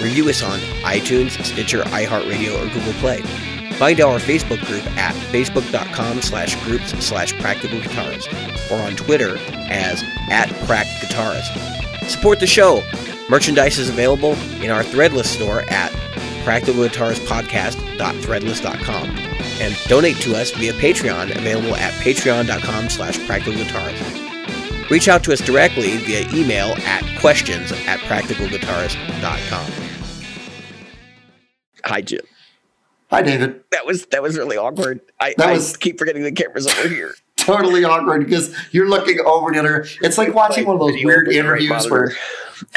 Review us on iTunes, Stitcher, iHeartRadio, or Google Play. Find our Facebook group at facebook.com slash groups slash practical guitarist or on Twitter as at cracked guitarist. Support the show. Merchandise is available in our Threadless store at practicalguitaristpodcast.threadless.com and donate to us via Patreon available at patreon.com slash practicalguitarist. Reach out to us directly via email at questions at practicalguitarist.com. Hi, Jim. Hi, David. That was that was really awkward. I, That I was- keep forgetting the camera's over here. Totally awkward because you're looking over the other. It's like watching one of those weird with the right interviews where.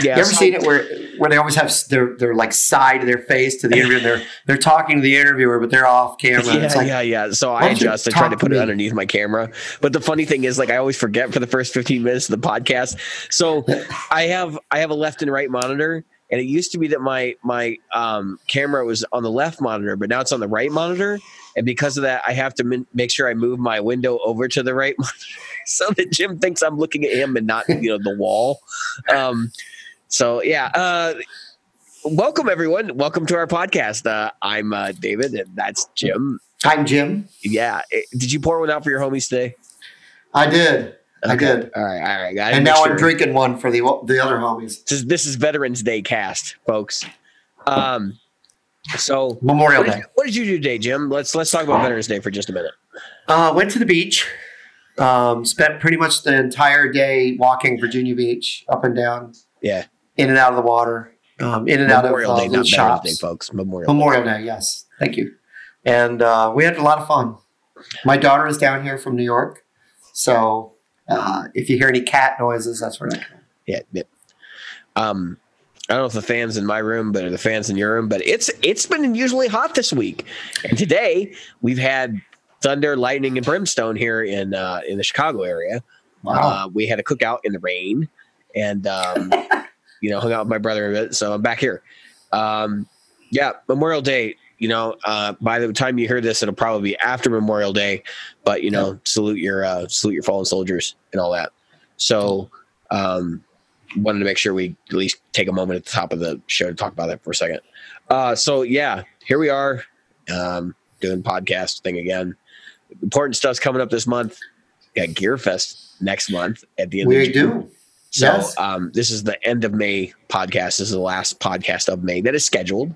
Yeah, you ever so- seen it where where they always have their their like side of their face to the interview and they're they're talking to the interviewer but they're off camera. Yeah, it's like yeah, yeah. So I adjust. I try to to put it underneath my camera. But the funny thing is, like, I always forget for the first 15 minutes of the podcast. So I have I have a left and right monitor, and it used to be that my my um, camera was on the left monitor, but now it's on the right monitor. And because of that, I have to min- make sure I move my window over to the right monitor so that Jim thinks I'm looking at him and not you know the wall. Um, so yeah. Uh, welcome everyone. Welcome to our podcast. Uh, I'm uh, David, and that's Jim. I'm Jim. Yeah. Eh, Did you pour one out for your homies today? I did. I Okay. did. All right. All right. I And now sure. I'm drinking one for the the other homies. This is, this is Veterans Day cast, folks. Um, so Memorial what Day. you, what did you do today, Jim? Let's let's talk about Veterans Day for just a minute. Uh, went to the beach. Um, spent pretty much the entire day walking Virginia Beach up and down, Yeah. in and out of the water, um, in and Memorial out of uh, Day, not Veterans. Day, folks. Memorial. Day. Memorial Day, yes. Thank you. And uh, we had a lot of fun. My daughter is down here from New York. So uh, if you hear any cat noises, that's where that comes Yeah. yeah. Um, I don't know if the fans in my room, but the fans in your room, but it's it's been unusually hot this week, and today we've had thunder, lightning, and brimstone here in uh, in the Chicago area. Wow. Uh, we had a cookout in the rain, and um, you know, hung out with my brother a bit. So I'm back here. Um, yeah, Memorial Day. You know, uh, by the time you hear this, it'll probably be after Memorial Day. But you know, salute your uh, salute your fallen soldiers and all that. So, um, wanted to make sure we at least take a moment at the top of the show to talk about that for a second. Uh, so yeah, here we are, um, doing podcast thing again. Important stuff's coming up this month. Got Gear Fest next month at the end of we June. do. So Yes. um, this is the end of May podcast. This is the last podcast of May that is scheduled.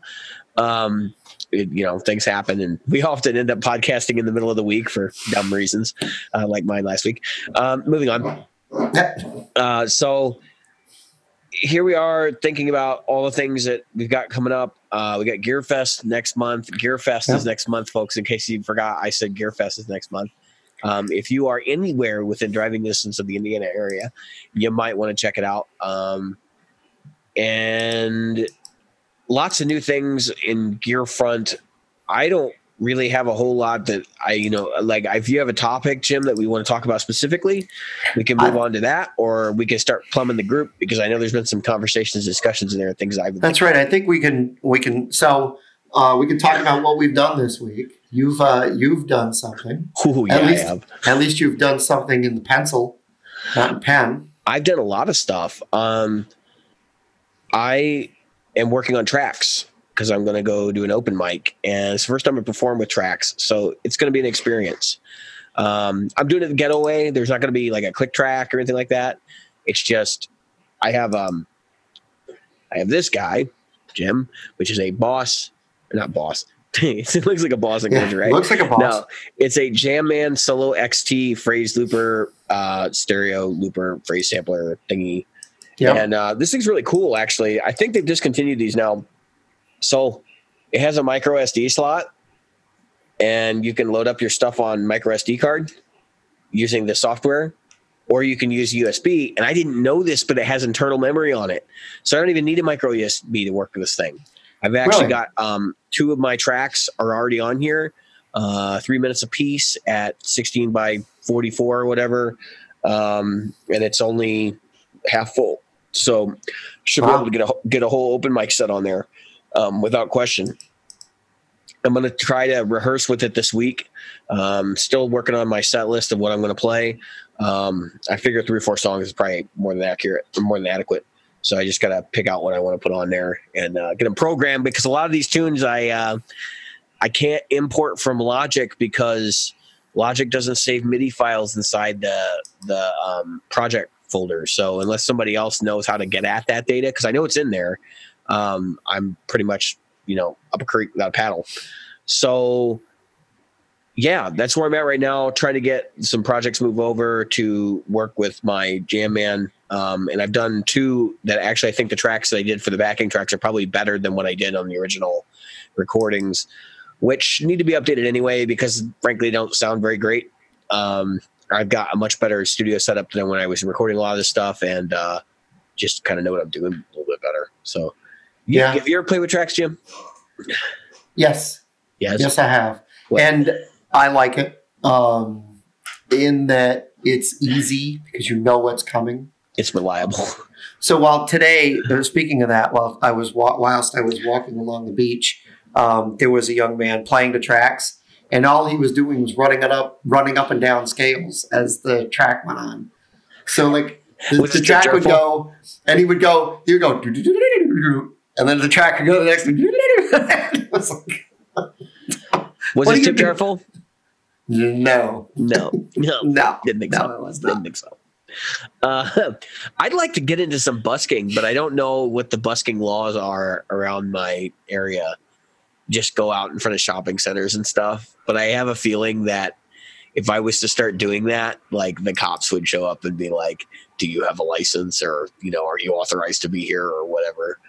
Um, it- you know, things happen, and we often end up podcasting in the middle of the week for dumb reasons, uh, like mine last week. Um, moving on. Uh, so here we are thinking about all the things that we've got coming up. Uh, we got Gear Fest next month. Gear Fest is next month, folks. In case you forgot, I said Gear Fest is next month. Um, if you are anywhere within driving distance of the Indiana area, you might want to check it out. Um, and lots of new things in Gear Front. I don't really have a whole lot that I, you know, like if you have a topic, Jim, that we want to talk about specifically, we can move on to that, or we can start plumbing the group because I know there's been some conversations, discussions in there, things I've been That's right. I think we can we can so uh, we can talk about what we've done this week. You've uh, you've done something. Ooh, yeah, At I least- have. At least you've done something in the pencil, not in pen. I've done a lot of stuff. Um, I am working on tracks because I'm going to go do an open mic, and it's the first time I perform with tracks, so it's going to be an experience. Um, I'm doing it the ghetto way. There's not going to be like a click track or anything like that. It's just I have um, I have this guy, Jim, which is a boss, not boss, it looks like a Boss Yeah, right? Looks like a boss. No, it's a Jamman Solo XT phrase looper, uh, stereo looper, phrase sampler thingy. Yep. And uh, this thing's really cool, actually. I think they've discontinued these now. So it has a micro SD slot, and you can load up your stuff on micro SD card using the software, or you can use USB. And I didn't know this, but it has internal memory on it, so I don't even need a micro USB to work with this thing. I've actually Really? got um, two of my tracks are already on here, uh, three minutes a piece at 16 by 44 or whatever, um, and it's only half full. So should be able to get a get a whole open mic set on there um, without question. I'm going to try to rehearse with it this week. Um, still working on my set list of what I'm going to play. Um, I figure three or four songs is probably more than accurate, more than adequate. So I just got to pick out what I want to put on there and uh, get them programmed because a lot of these tunes I uh, I can't import from Logic because Logic doesn't save MIDI files inside the the um, project folder. So unless somebody else knows how to get at that data, because I know it's in there, um, I'm pretty much you know up a creek without a paddle. So yeah, that's where I'm at right now. Trying to get some projects move over to work with my Jam Man. Um, and I've done two that actually I think the tracks that I did for the backing tracks are probably better than what I did on the original recordings, which need to be updated anyway because frankly don't sound very great. Um, I've got a much better studio setup than when I was recording a lot of this stuff and uh, just kind of know what I'm doing a little bit better. So yeah, Yeah. have you ever played with tracks, Jim? Yes. Yes. Yes, I have. What? And I like it um, in that it's easy because you know what's coming. It's reliable. So while today, uh, speaking of that, while I was whilst I was walking along the beach, um, there was a young man playing the tracks, and all he was doing was running it up, running up and down scales as the track went on. So like the, the track would go, and he would go, he would go, and then the track would go to the next. It was like, Was it do you Tip? Jarful? no, No, no, no, didn't think no, so. it was Didn't not. think so. Uh, I'd like to get into some busking, but I don't know what the busking laws are around my area. Just go out in front of shopping centers and stuff. But I have a feeling that if I was to start doing that, like the cops would show up and be like, "Do you have a license?" or you know, "Are you authorized to be here?" or whatever.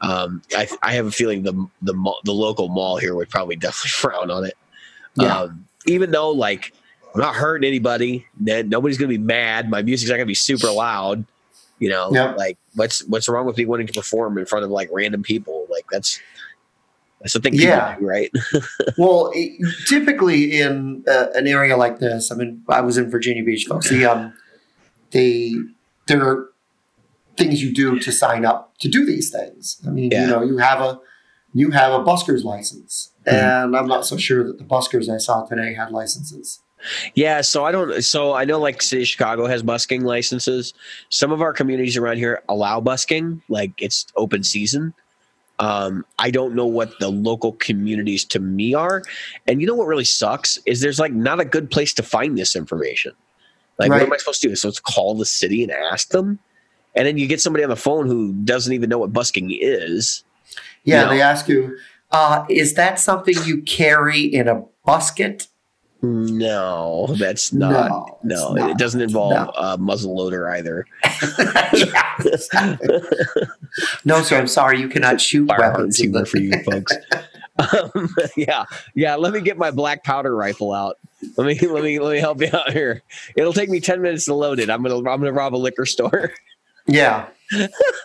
Um, I, I have a feeling the the the local mall here would probably definitely frown on it. Yeah. Um, even though like I'm not hurting anybody, nobody's gonna be mad. My music's not gonna be super loud. You know, Yep. like what's what's wrong with me wanting to perform in front of like random people? Like that's that's the thing people Yeah. do, right? Well, it- typically in uh, an area like this, I mean, I was in Virginia Beach, folks. The um, they there are things you do to sign up to do these things. I mean, Yeah. you know, you have a you have a busker's license, Mhm. and I'm not so sure that the buskers I saw today had licenses. Yeah, so I don't. So I know like City of Chicago has busking licenses. Some of our communities around here allow busking, like it's open season. Um, I don't know what the local communities to me are, and you know what really sucks is there's like not a good place to find this information. Like, what am I supposed to do? So it's call the city and ask them, and then you get somebody on the phone who doesn't even know what busking is. Yeah, No. they ask you, uh, is that something you carry in a busket? No, that's not. no, No, it's it not. doesn't involve No. a muzzle loader either. Yeah, no, sir. I'm sorry. You cannot shoot firearms weapons. humor for you folks. um, yeah, yeah. Let me get my black powder rifle out. Let me let me let me help you out here. It'll take me ten minutes to load it. I'm gonna I'm gonna rob a liquor store. yeah,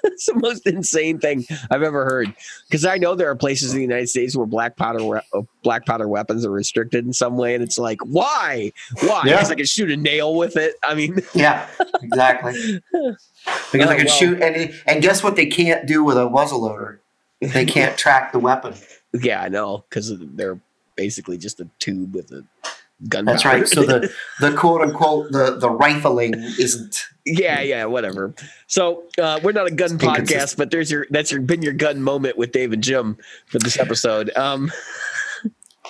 it's the most insane thing I've ever heard. Because I know there are places in the United States where black powder uh, black powder weapons are restricted in some way, and it's like, why? Why? Yeah. Because I can shoot a nail with it. I mean, yeah, exactly. Because Oh, I can well. shoot, and and guess what? They can't do with a muzzleloader. They can't track the weapon. yeah, I know because they're basically just a tube with a gun. That's right. So the the quote unquote the the rifling isn't. Yeah, yeah, whatever. So uh, we're not a gun podcast, but there's your that's your been your gun moment with Dave and Jim for this episode. Um,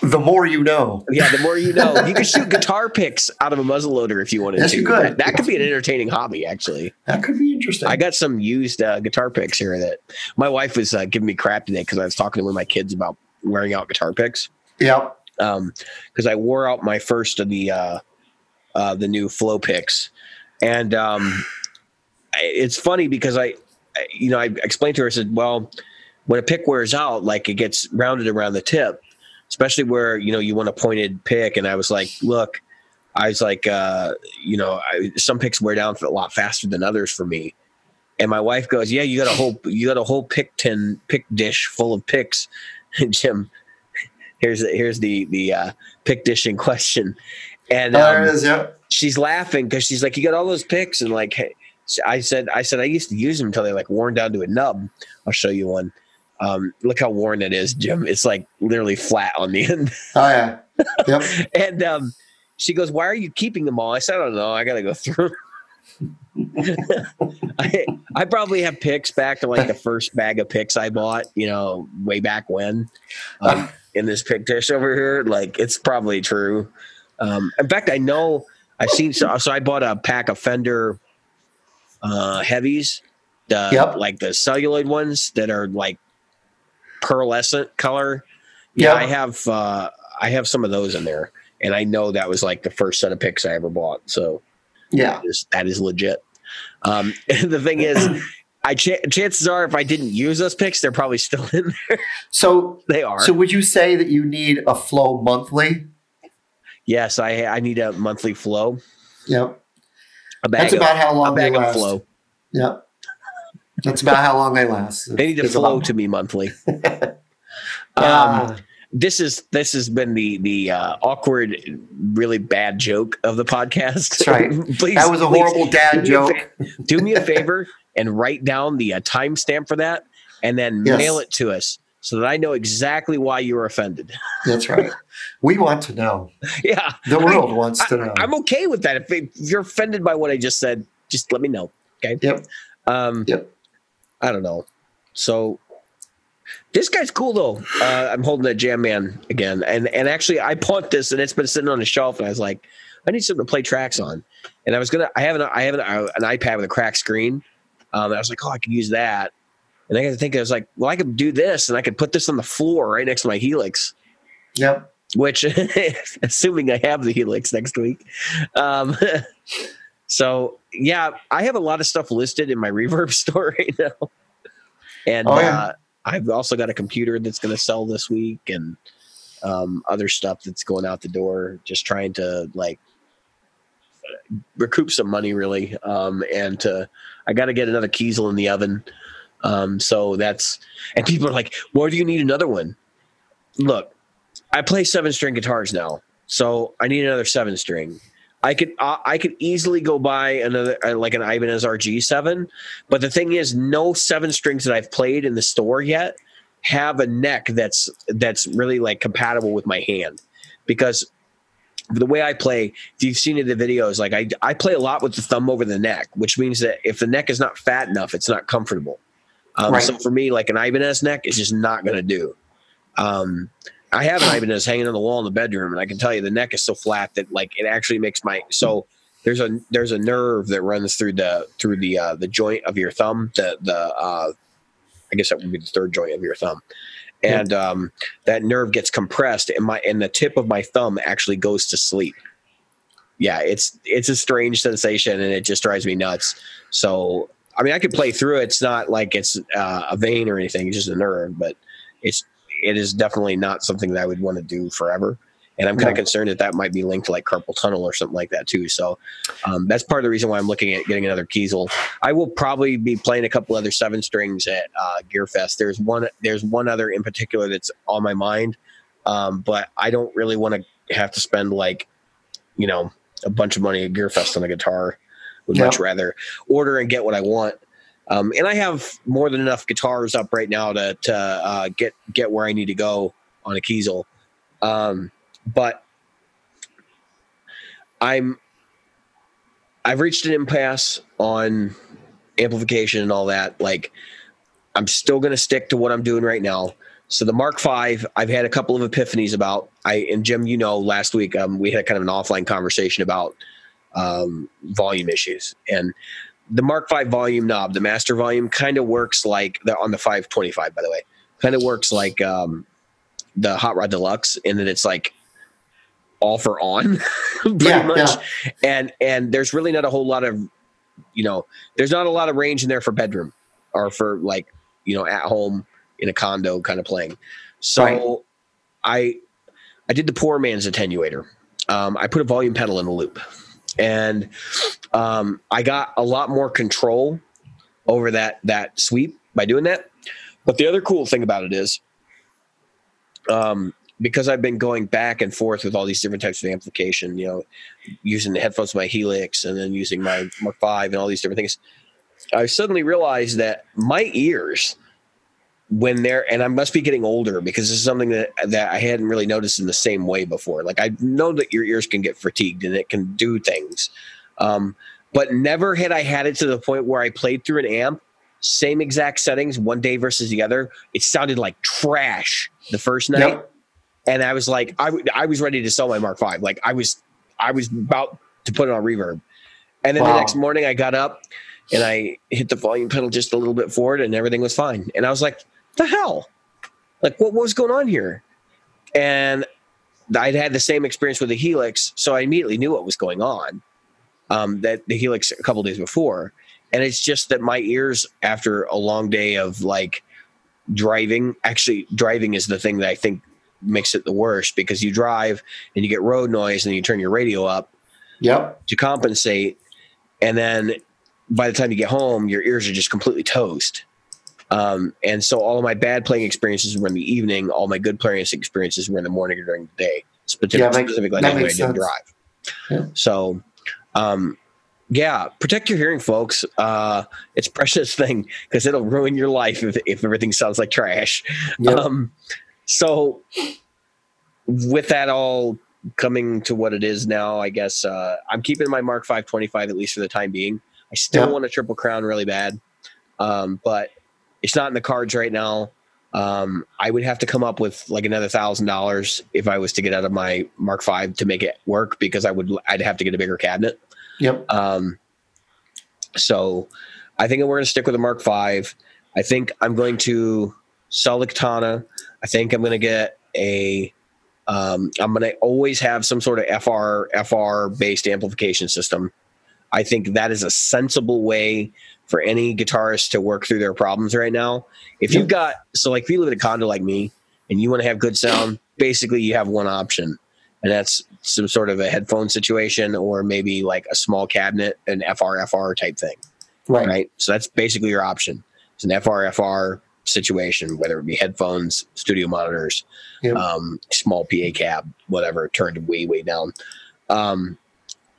The more you know. yeah, the more you know. You can shoot guitar picks out of a muzzleloader if you wanted Yes, to. you could. That, that could be an entertaining hobby, actually. That could be interesting. I got some used uh, guitar picks here that my wife was uh, giving me crap today because I was talking to one of my kids about wearing out guitar picks. Yep. Um, because I wore out my first of the uh, uh, the new flow picks, and um, it's funny because I, I- you know, I explained to her. I said, well, when a pick wears out, like it gets rounded around the tip, especially where you know you want a pointed pick. And I was like, look, I was like, uh, you know, I, some picks wear down a lot faster than others for me. And my wife goes, yeah, you got a whole you got a whole pick tin pick dish full of picks, Jim. Here's the, here's the the uh, pick dish in question, and there um, it is. Yep. she's laughing because she's like, "You got all those picks," and like, hey, I said, I said I used to use them until they like worn down to a nub. I'll show you one. Um, look how worn it is, Jim. It's like literally flat on the end. Oh yeah. Yep. and um, she goes, "Why are you keeping them all?" I said, "I don't know. I got to go through." I, I probably have picks back to like the first bag of picks I bought, you know, way back when. Um, in this pick dish over here, like it's probably true. Um, in fact, I know I've seen so, so I bought a pack of Fender uh, heavies, the Yep. like the celluloid ones that are like pearlescent color. Yeah, Yep. I have uh, I have some of those in there, and I know that was like the first set of picks I ever bought. So Yeah. that is, that is legit. Um, the thing is, I ch- chances are if I didn't use those picks, they're probably still in there. So they are. so would you say that you need a flow monthly? yes, I I need a monthly flow. Yep. A That's of, about how a long they bag of last. flow. Yep. That's about how long they last. They need to It's flow to me monthly. um, this is this has been the the uh, awkward, really bad joke of the podcast. That's right. please, that was a horrible dad joke. do me a favor and write down the uh, timestamp for that, and then Yes. mail it to us so that I know exactly why you were offended. That's right. We want to know. yeah, The world wants to know. I, am okay with that. If, if you're offended by what I just said, just let me know. Okay. Yep. Um, Yep. I don't know. So this guy's cool though. Uh, I'm holding a Jam Man again, and and actually I bought this and it's been sitting on the shelf, and I was like, I need something to play tracks on, and I was gonna. I have an I have an, uh, an iPad with a cracked screen. Um, I was like, oh, I could use that. And I got to think, I was like, well, I could do this, and I could put this on the floor right next to my Helix Yep. which assuming I have the Helix next week. Um, so yeah, I have a lot of stuff listed in my reverb store right now. And Oh, yeah. uh, I've also got a computer that's going to sell this week and um, other stuff that's going out the door, just trying to like recoup some money really. Um, and to, I got to get another Kiesel in the oven. Um, so that's, and people are like, why do you need another one? Look, I play seven string guitars now, so I need another seven string. I could uh, I could easily go buy another uh, like an Ibanez RG seven, but the thing is, no seven strings that I've played in the store yet have a neck that's that's really like compatible with my hand, because the way I play, if you've seen in the videos, like I I play a lot with the thumb over the neck, which means that if the neck is not fat enough, it's not comfortable. Um, Right. So for me, like an Ibanez neck is just not going to do. Um, I have an Ibanez hanging on the wall in the bedroom, and I can tell you the neck is so flat that like it actually makes my so there's a there's a nerve that runs through the through the uh, the joint of your thumb the the uh, I guess that would be the third joint of your thumb, and um, that nerve gets compressed, and my and the tip of my thumb actually goes to sleep. Yeah, it's it's a strange sensation, and it just drives me nuts. So I mean, I could play through it. It's not like it's uh, a vein or anything; it's just a nerve, but it's it is definitely not something that I would want to do forever. And I'm kind of No. concerned that that might be linked to like carpal tunnel or something like that too. So um, that's part of the reason why I'm looking at getting another Kiesel. I will probably be playing a couple other seven strings at uh, Gearfest. There's one. There's one other in particular that's on my mind, um, but I don't really want to have to spend like, you know, a bunch of money at Gearfest on a guitar. Would much rather order and get what I want. Um, and I have more than enough guitars up right now to to uh, get get where I need to go on a Kiesel. Um, but I'm I've reached an impasse on amplification and all that. Like I'm still going to stick to what I'm doing right now. So the Mark V, I've had a couple of epiphanies about. I and Jim, you know, last week um, we had kind of an offline conversation about um, volume issues and the Mark V volume knob, the master volume, kind of works like the on the 525, by the way, kind of works like um, the Hot Rod Deluxe, and then it's like for on, pretty Yeah, much. yeah. And and there's really not a whole lot of, you know, there's not a lot of range in there for bedroom or for like you know at home in a condo kind of playing. So Right. I I did the poor man's attenuator. Um, I put a volume pedal in the loop, and um, I got a lot more control over that that sweep by doing that. But the other cool thing about it is, um, because I've been going back and forth with all these different types of amplification, you know, using the headphones, my Helix, and then using my Mark Five and all these different things, I suddenly realized that my ears, when they're and I must be getting older because this is something that that I hadn't really noticed in the same way before. Like I know that your ears can get fatigued and it can do things, um, but never had I had it to the point where I played through an amp, same exact settings, one day versus the other. It sounded like trash the first night. And I was like, I was ready to sell my Mark Five. Like I was, I was about to put it on reverb. And then Wow. the next morning I got up and I hit the volume pedal just a little bit forward and everything was fine. And I was like, the hell? Like what, what was going on here? And I'd had the same experience with the Helix. So I immediately knew what was going on. Um, that the Helix a couple days before. And it's just that my ears after a long day of like driving, actually driving is the thing that I think makes it the worst because you drive and you get road noise and you turn your radio up Yep. to compensate. And then by the time you get home your ears are just completely toast. Um, and so all of my bad playing experiences were in the evening. All my good playing experiences were in the morning or during the day specifically, Yeah, specifically that when I didn't drive. Yeah. so um, yeah protect your hearing folks. Uh, it's a precious thing because it'll ruin your life if, if everything sounds like trash. Yep. um, so with that all coming to what it is now, I guess uh, I'm keeping my Mark 525 at least for the time being. I still Yeah. want a triple crown really bad, um, but it's not in the cards right now. Um, I would have to come up with like another thousand dollars if I was to get out of my Mark Five to make it work because I would I'd have to get a bigger cabinet. Yep. Um, so I think we're going to stick with the Mark Five. I think I'm going to sell the Katana. I think I'm going to get a. Um, I'm going to always have some sort of FR FR based amplification system. I think that is a sensible way for any guitarist to work through their problems right now. If you've got so like if you live in a condo like me and you want to have good sound, basically you have one option, and that's some sort of a headphone situation or maybe like a small cabinet, an FRFR type thing, Right. right? So that's basically your option. It's an FRFR situation, whether it be headphones, studio monitors, Yep. um, small PA cab, whatever, turned way way down. Um,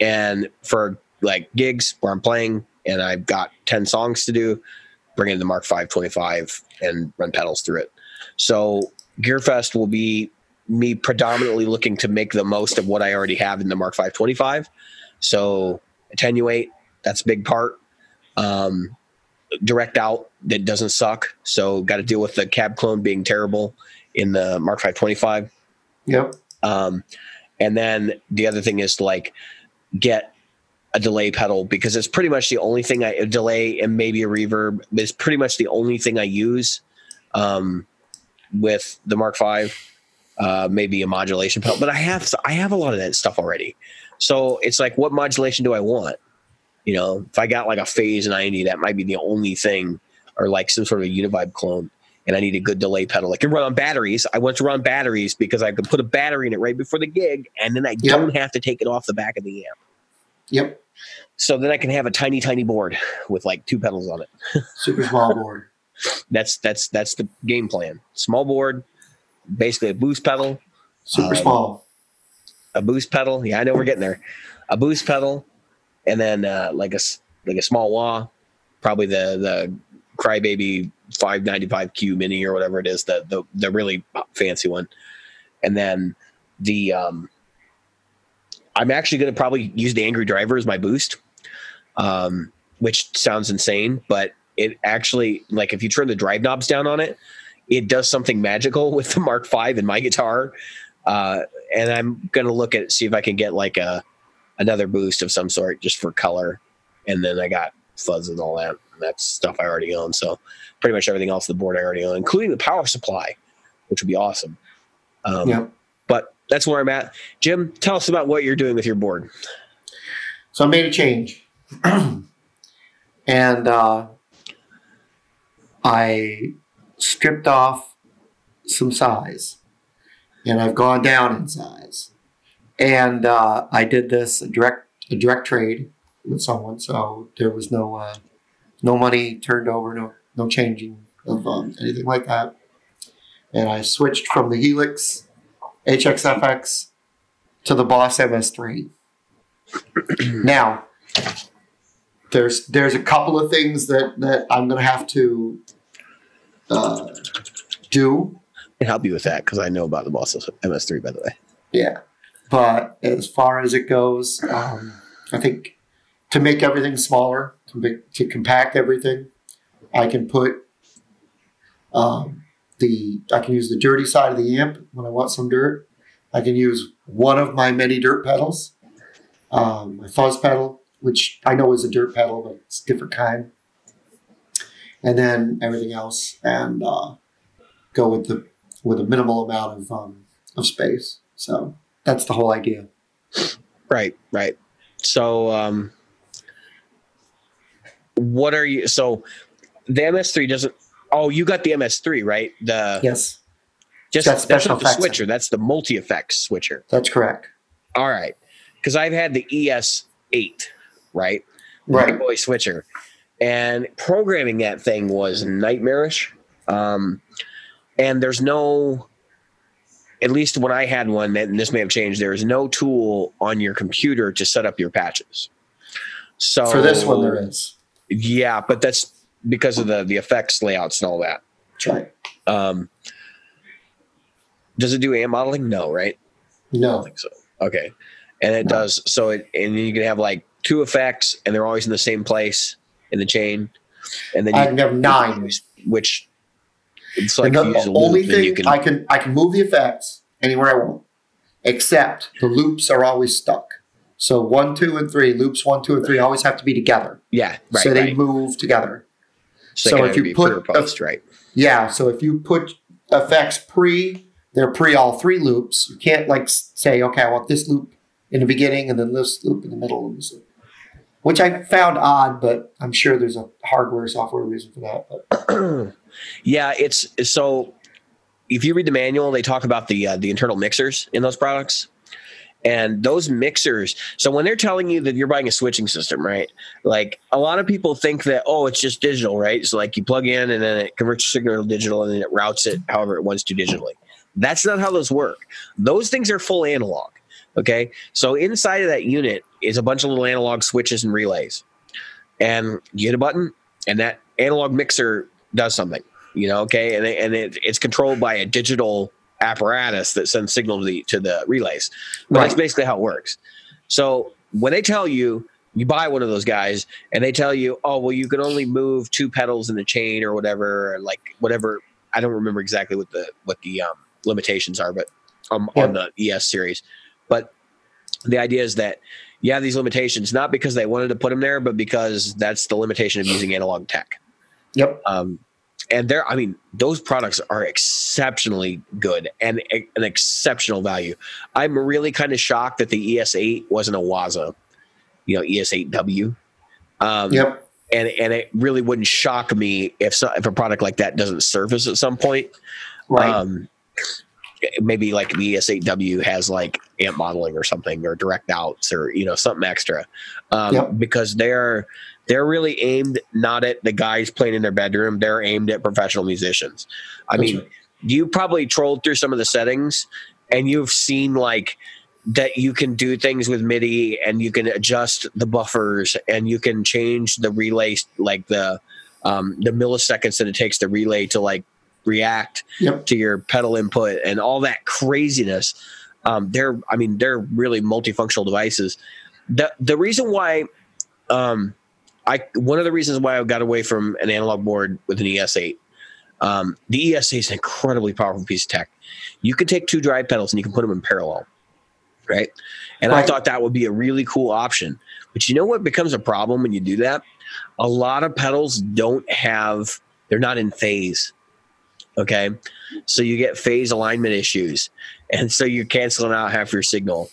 and for like gigs where I'm playing and I've got ten songs to do, bring in the Mark Five Twenty Five and run pedals through it. So Gearfest will be me predominantly looking to make the most of what I already have in the Mark Five Twenty Five. So attenuate, that's a big part. Um, direct out that doesn't suck. So got to deal with the cab clone being terrible in the Mark Five Twenty Five. Yep. Um, and then the other thing is to like get a delay pedal because it's pretty much the only thing I a delay and maybe a reverb is pretty much the only thing I use um, with the Mark Five. Uh, maybe a modulation pedal, but I have I have a lot of that stuff already. So it's like, what modulation do I want? You know, if I got like a phase 90, that might be the only thing, or like some sort of a univibe clone and I need a good delay pedal. I can run on batteries. I want to run batteries because I can put a battery in it right before the gig, and then I Yep. don't have to take it off the back of the amp. Yep. So then I can have a tiny, tiny board with like two pedals on it. Super small board. That's that's that's the game plan. Small board, basically a boost pedal, Super Um, small. a boost pedal. Yeah, I know we're getting there. A boost pedal, and then uh, like a like a small wah, probably the the Crybaby 595Q Mini or whatever it is, the the the really fancy one, and then the um, I'm actually going to probably use the Angry Driver as my boost, um, which sounds insane, but it actually like if you turn the drive knobs down on it, it does something magical with the Mark V in my guitar. Uh, and I'm gonna look at see if I can get like a another boost of some sort just for color. And then I got fuzz and all that. And that's stuff I already own. So pretty much everything else the board I already own, including the power supply, which would be awesome. Um, Yep. But that's where I'm at. Jim, tell us about what you're doing with your board. So I made a change, and uh, I stripped off some size, and I've gone down in size. And uh, I did this a direct a direct trade with someone, so there was no uh, no money turned over, no no changing of um, anything like that. And I switched from the Helix HXFX to the Boss MS3 now there's there's a couple of things that that I'm gonna have to uh, do. I can help you with that because I know about the Boss MS3, by the way. Yeah, but as far as it goes, um, I think to make everything smaller, to, to compact everything, I can put um, the I can use the dirty side of the amp when I want some dirt. I can use one of my many dirt pedals, um, my fuzz pedal, which I know is a dirt pedal, but it's different kind, and then everything else, and uh, go with the with a minimal amount of um, of space. So that's the whole idea. Right, right. So, um, what are you? So, the MS3 doesn't. Oh, you got the MS3, right? The Yes, just that's special not the in switcher. That's the multi effects switcher. that's correct. All right, because I've had the ES8, right? Right. Boy switcher, and programming that thing was nightmarish. Um, and there's no, at least when I had one, and this may have changed. There is no tool on your computer to set up your patches. So For this one, there is. Yeah, but that's because of the the effects layouts and all that. That's right. Um, does it do amp modeling? No, right? No, I don't think so. Okay, and it No. does. So it and you can have like two effects, and they're always in the same place in the chain, and then you I have nine. which it's like and the a only loop, and you thing can I can I can move the effects anywhere I want, except the loops are always stuck. So one, two, and three loops one, two, and three always have to be together. yeah right so they right. move together. So, so if you put post, right? Yeah. So if you put effects pre, they're pre all three loops. You can't like say, okay, I want this loop in the beginning and then this loop in the middle, and this loop. which I found odd, but I'm sure there's a hardware software reason for that. Yeah, it's so. If you read the manual, they talk about the uh, the internal mixers in those products, and those mixers. So when they're telling you that you're buying a switching system, right? Like a lot of people think that oh, it's just digital, right? So like you plug in and then it converts your signal to digital and then it routes it however it wants to digitally. That's not how those work. Those things are full analog. Okay, so inside of that unit is a bunch of little analog switches and relays, and you hit a button, and that analog mixer does something you know okay? And, and it, it's controlled by a digital apparatus that sends signal to the to the relays. But that's basically how it works. So when they tell you you buy one of those guys and they tell you oh well you can only move two pedals in the chain or whatever or like whatever i don't remember exactly what the what the um, limitations are but um, on the es series. But the idea is that you have these limitations not because they wanted to put them there but because that's the limitation of using analog tech yep, um, and they're, I mean, those products are exceptionally good and a- an exceptional value. I'm really kind of shocked that the ES8 wasn't a Waza, you know, ES8W. Um, yep, and and it really wouldn't shock me if so, if a product like that doesn't surface at some point. right. Um, maybe like the ES8W has like amp modeling or something or direct outs or you know something extra um, Yep. because they're they're really aimed not at the guys playing in their bedroom they're aimed at professional musicians i That's mean right. you probably trolled through some of the settings and you've seen like that you can do things with MIDI and you can adjust the buffers and you can change the relay like the um, the milliseconds that it takes the relay to like react Yep. to your pedal input and all that craziness. Um, they're I mean they're really multifunctional devices. The the reason why um, I one of the reasons why I got away from an analog board with an ES8 um, the ES8 is an incredibly powerful piece of tech. You can take two drive pedals and you can put them in parallel, right? And I thought that would be a really cool option. But you know what becomes a problem when you do that? A lot of pedals don't have, they're not in phase. Okay. So you get phase alignment issues. and so you're canceling out half your signal,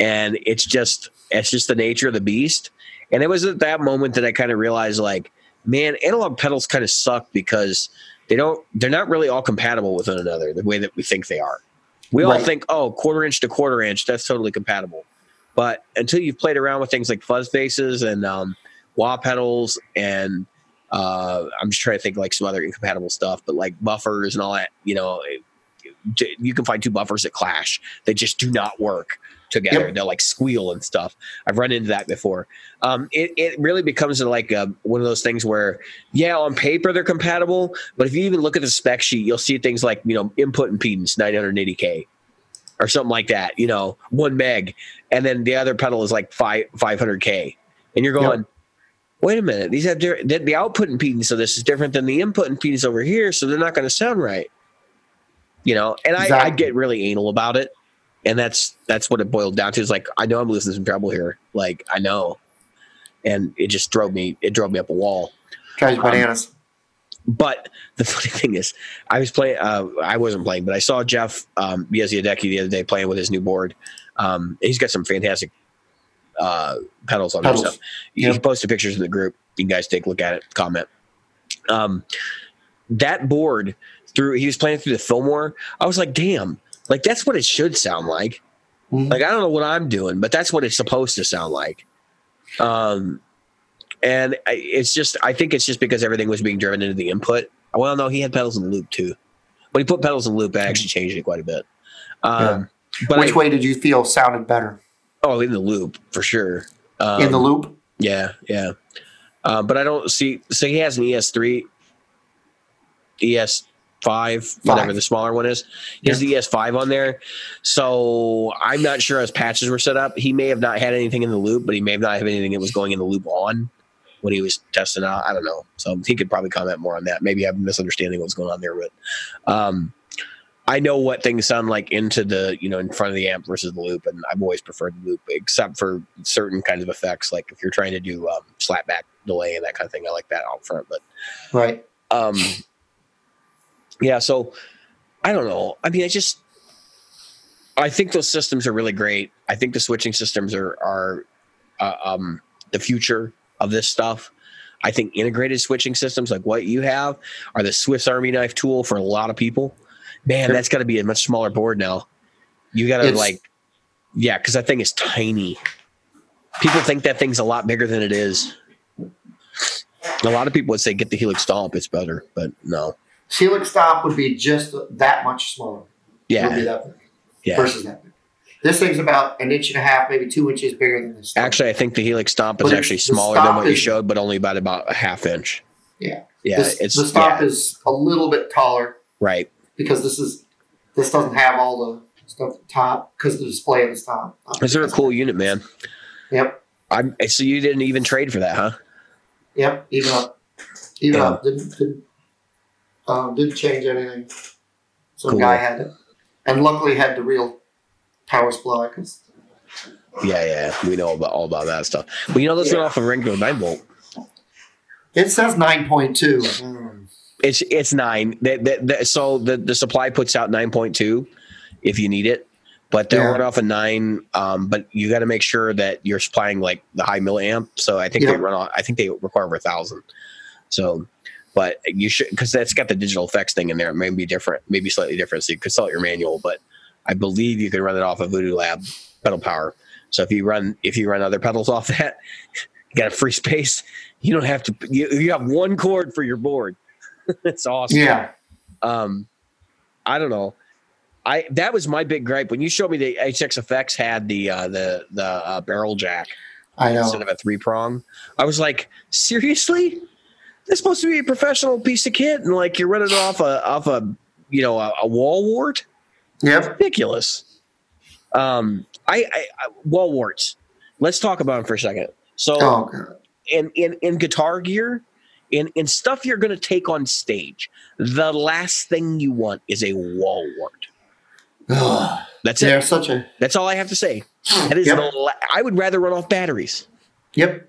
and it's just it's just the nature of the beast. And it was at that moment that I kind of realized, like, man, analog pedals kind of suck because they don't they're not really all compatible with one another the way that we think they are. We all think, oh, quarter inch to quarter inch, that's totally compatible. But until you've played around with things like fuzz faces and um, wah pedals and uh, I'm just trying to think like some other incompatible stuff, but like buffers and all that, you know, it- you can find two buffers that clash. They just do not work together. Yep. They'll like squeal and stuff. I've run into that before. Um, it, it really becomes like uh one of those things where, yeah, on paper they're compatible, but if you even look at the spec sheet, you'll see things like, you know, input impedance 980K or something like that, you know, one meg. And then the other pedal is like five, 500K. And you're going, wait a minute, these have different, the, output impedance of this is different than the input impedance over here. So they're not going to sound right. You know, and I, I get really anal about it. And that's that's what it boiled down to. Is like I know I'm losing some trouble here. Like I know, and it just drove me. It drove me up a wall. Drives Um, bananas. But the funny thing is, I was playing. Uh, I wasn't playing, but I saw Jeff um, Biaziadecki the other day playing with his new board. Um, he's got some fantastic uh, pedals on there. Pedals. He Yep. posted pictures in the group. You guys take a look at it. Comment. Um, that board through. He was playing through the Fillmore. I was like, damn. Like that's what it should sound like. Mhm. Like I don't know what I'm doing, but that's what it's supposed to sound like. Um, and I, it's just I think it's just because everything was being driven into the input. Well, no, he had pedals in the loop too. but he put pedals in the loop, it actually changed it quite a bit. Um, But Which I- way did you feel sounded better? Oh, in the loop for sure. Um, In the loop? Yeah, yeah. Uh, but I don't see. So he has an E ES3, ES5, whatever the smaller one is. He has the ES5 on there. So I'm not sure his patches were set up. He may have not had anything in the loop, but he may have not had anything that was going in the loop on when he was testing out. I don't know. So he could probably comment more on that. Maybe I'm misunderstanding what's going on there, but um, I know what things sound like into the you know in front of the amp versus the loop, and I've always preferred the loop, except for certain kinds of effects, like if you're trying to do um, slapback delay and that kind of thing. I like that out front, but Right. um, yeah. So I don't know. I mean, I just I think those systems are really great. I think the switching systems are are uh, um, the future of this stuff. I think integrated switching systems like what you have are the Swiss Army knife tool for a lot of people. Man, Sure. that's got to be a much smaller board now. You got to like, yeah, because that thing is tiny. People think that thing's a lot bigger than it is. A lot of people would say get the Helix Stomp, it's better, but no. Helix Stomp would be just that much smaller. It would be Yeah, that big yeah. versus that big. This thing's about an inch and a half, maybe two inches bigger than this. Actually, I think the Helix Stomp is actually smaller than what you showed, but only about about a half inch. Yeah. Yeah, this, it's the Stomp yeah, is a little bit taller right. because this is this doesn't have all the stuff at the top because the display of the Stomp. Is there a cool unit, man? Yep. I'm so you didn't even trade for that, huh? Yep. Even up. Even Yeah. up. Didn't didn't, um, didn't change anything. Some Cool. guy had it, and luckily had the real power supply because Yeah, yeah. We know about all about that stuff. Well, you know, this Yeah. went off a regular nine volt. it says nine point two. It's it's nine. So the the supply puts out nine point two if you need it, but they'll Yeah. run off a nine. Um, but you got to make sure that you're supplying like the high milliamp. So I think they run off. I think they require over a thousand. So, but you should because that's got the digital effects thing in there. It may be different, maybe slightly different. So you consult your manual, but I believe you can run it off of Voodoo Lab pedal power. So if you run if you run other pedals off that, you got a free space. You don't have to. You, you have one cord for your board. That's awesome. Yeah. Um, I don't know. I that was my big gripe when you showed me the HXFX had the uh, the the uh, barrel jack I know. instead of a three prong. I was like, seriously, that's supposed to be a professional piece of kit, and like you're running off a off a you know a, a wall wart. Yeah, Ridiculous. Um, I, I, I wall warts. Let's talk about them for a second. So Oh god. in in in guitar gear in in stuff you're going to take on stage the last thing you want is a wall wart that's it a. that's all i have to say that is Yep. the la- i would rather run off batteries Yep.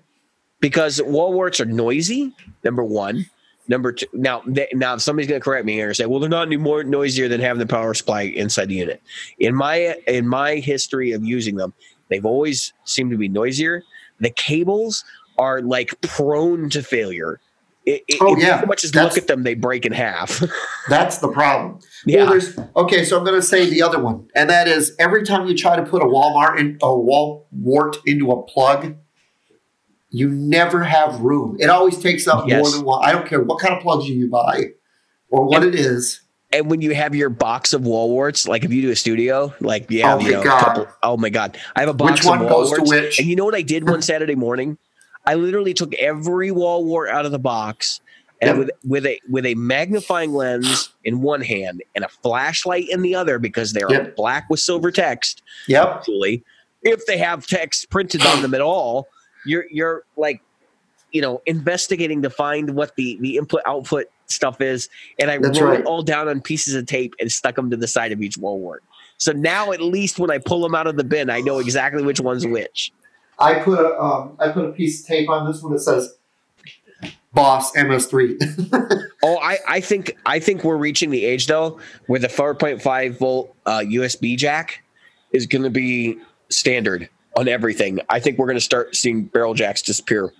Because wall warts are noisy number one Number two. Now, they, now if somebody's going to correct me here and say, "Well, they're not any more noisier than having the power supply inside the unit." In my in my history of using them, they've always seemed to be noisier. The cables are like prone to failure. It, it, Oh, if yeah. so much as That's- look at them, they break in half. That's the problem. yeah. Well, there's okay. So I'm going to say the other one, and that is every time you try to put a Walmart in a wall wart into a plug, you never have room. It always takes up more than one. I don't care what kind of plugs you buy or what it is. and when you have your box of wall warts, like if you do a studio, like you have, Oh you my know, a God. couple, oh my god, I have a box Which of one wall goes to which? And you know what I did one Saturday morning? I literally took every wall wart out of the box, and with with a with a magnifying lens in one hand and a flashlight in the other because they are Yep. black with silver text. Yep. Actually, if they have text printed on them at all, you're you're like, you know, investigating to find what the the input output stuff is, and I That's wrote right. it all down on pieces of tape and stuck them to the side of each wall wart. So now, at least when I pull them out of the bin, I know exactly which one's which. I put a um, I put a piece of tape on this one that says Boss MS3. Oh, I, I think I think we're reaching the age though where the 4.5 volt uh, USB jack is going to be standard on everything. I think we're going to start seeing barrel jacks disappear.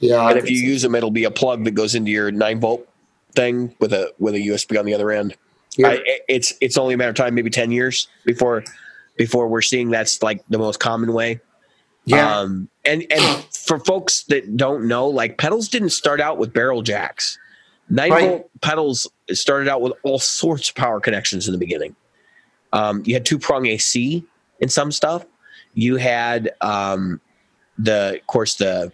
yeah. and if you use them, it'll be a plug that goes into your nine volt thing with a with a USB on the other end. yeah. I, it's it's only a matter of time, maybe ten years before before we're seeing that's like the most common way. yeah. Um, and and for folks that don't know, like pedals didn't start out with barrel jacks. Nine Right. volt pedals started out with all sorts of power connections in the beginning. Um, you had two prong AC in some stuff. You had um, the, of course, the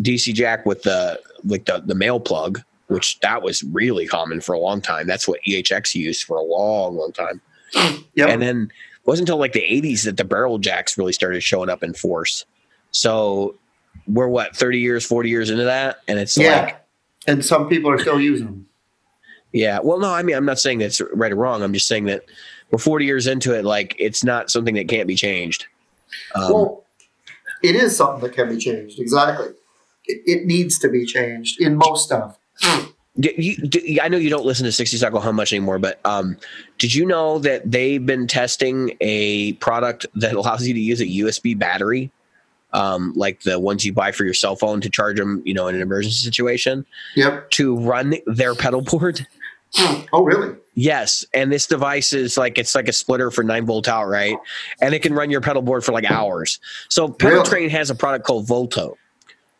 DC jack with the like the the male plug, which that was really common for a long time. That's what EHX used for a long, long time. yep. And then it wasn't until like the 80s that the barrel jacks really started showing up in force. So we're what 30 years, 40 years into that, and it's yeah. like, and some people are still using them. yeah. Well, no, I mean, I'm not saying that's right or wrong. I'm just saying that we're 40 years into it. Like it's not something that can't be changed. Um, well, it is something that can be changed. Exactly. It, it needs to be changed in most stuff. d- you, d- I know you don't listen to 60 Cycle Hum anymore, but um, did you know that they've been testing a product that allows you to use a USB battery, um, like the ones you buy for your cell phone to charge them, you know, in an emergency situation, Yep. to run their pedal board? Oh, really? Yes, and this device is like it's like a splitter for nine volt out, right? And it can run your pedal board for like hours. So Pedal Really? Train has a product called Volto.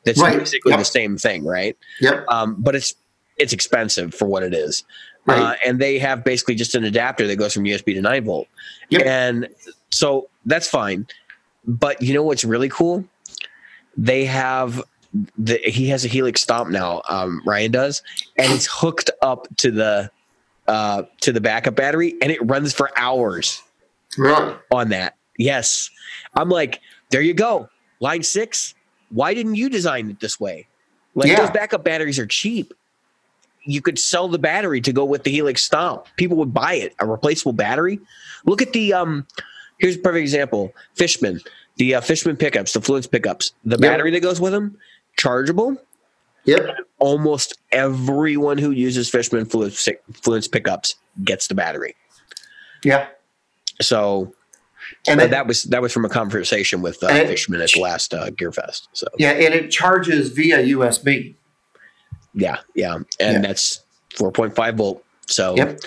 That's Right, basically yep. the same thing, right? Yep. um, but it's it's expensive for what it is. Right. Uh, and they have basically just an adapter that goes from USB to 9 volt. Yep. And so that's fine. But you know what's really cool? They have the he has a Helix Stomp now, um, Ryan does, and it's hooked up to the uh, to the backup battery and it runs for hours Really? on that. Yes. I'm like, there you go. Line six. Why didn't you design it this way? Like Yeah. those backup batteries are cheap. You could sell the battery to go with the Helix Stomp. People would buy it, a replaceable battery. Look at the um here's a perfect example. Fishman, the uh, Fishman pickups, the Fluence pickups, the Yep. battery that goes with them, chargeable. Yep. Almost everyone who uses Fishman Fluence, Fluence pickups gets the battery. Yeah. So And it, that was that was from a conversation with uh, Fishman at the last uh, Gear Fest. So yeah, and it charges via USB. yeah, yeah, and Yeah. that's four point five volt. So Yep.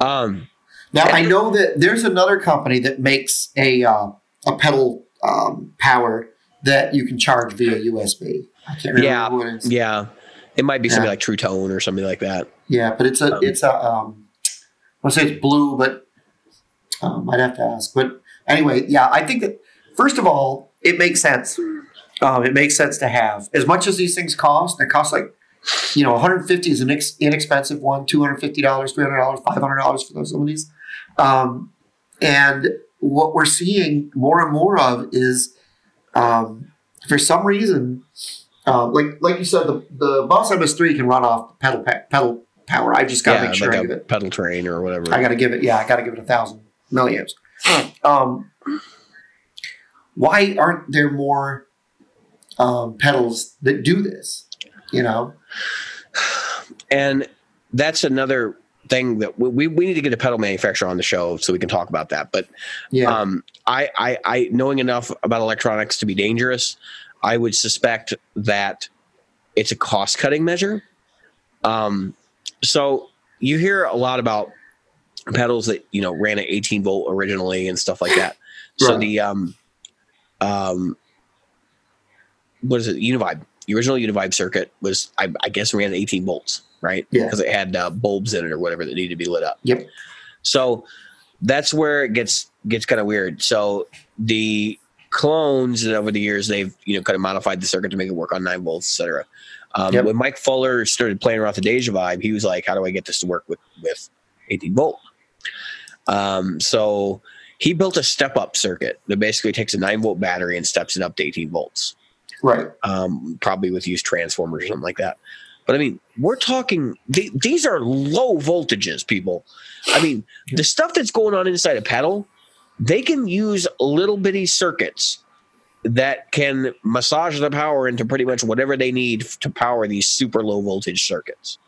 um, Now I know that there's another company that makes a uh, a pedal um, power that you can charge via USB. I Yeah, what it is. yeah, it might be something like True Tone or something like that. Yeah, but it's a Um, it's a um, I want to say it's blue, but um, I'd have to ask. But anyway, yeah, I think that first of all, it makes sense. Um, it makes sense to have as much as these things cost. They cost like you know 150 is an ex- inexpensive one, 250 dollars, 300 dollars, 500 dollars for those these. Um, and what we're seeing more and more of is, um, for some reason, uh, like like you said, the the Boss MS3 can run off pedal pa- pedal power. I just got to yeah, make sure like I a give it. pedal train or whatever. I got to give it. Yeah, I got to give it a thousand milliamps. Um, why aren't there more um, pedals that do this? You know, and that's another thing that we, we need to get a pedal manufacturer on the show so we can talk about that. But Yeah. um, I, I, I knowing enough about electronics to be dangerous, I would suspect that it's a cost cutting measure. Um, so you hear a lot about pedals that you know ran at 18 volt originally and stuff like that. So the um, um, what is it? Univibe. The original Univibe circuit was, I, I guess, ran at 18 volts, right? Yeah. Because it had uh, bulbs in it or whatever that needed to be lit up. Yep. So that's where it gets gets kind of weird. So the clones and over the years they've you know kind of modified the circuit to make it work on nine volts, etc. Um, Yep. When Mike Fuller started playing around with the Deja Vibe, he was like, "How do I get this to work with with 18 volt?" Um, so he built a step up circuit that basically takes a nine volt battery and steps it up to 18 volts right. um, probably with used transformers or something like that. But I mean, we're talking, the- these are low voltages, people. I mean, the stuff that's going on inside a pedal, they can use little bitty circuits that can massage the power into pretty much whatever they need to power these super low voltage circuits.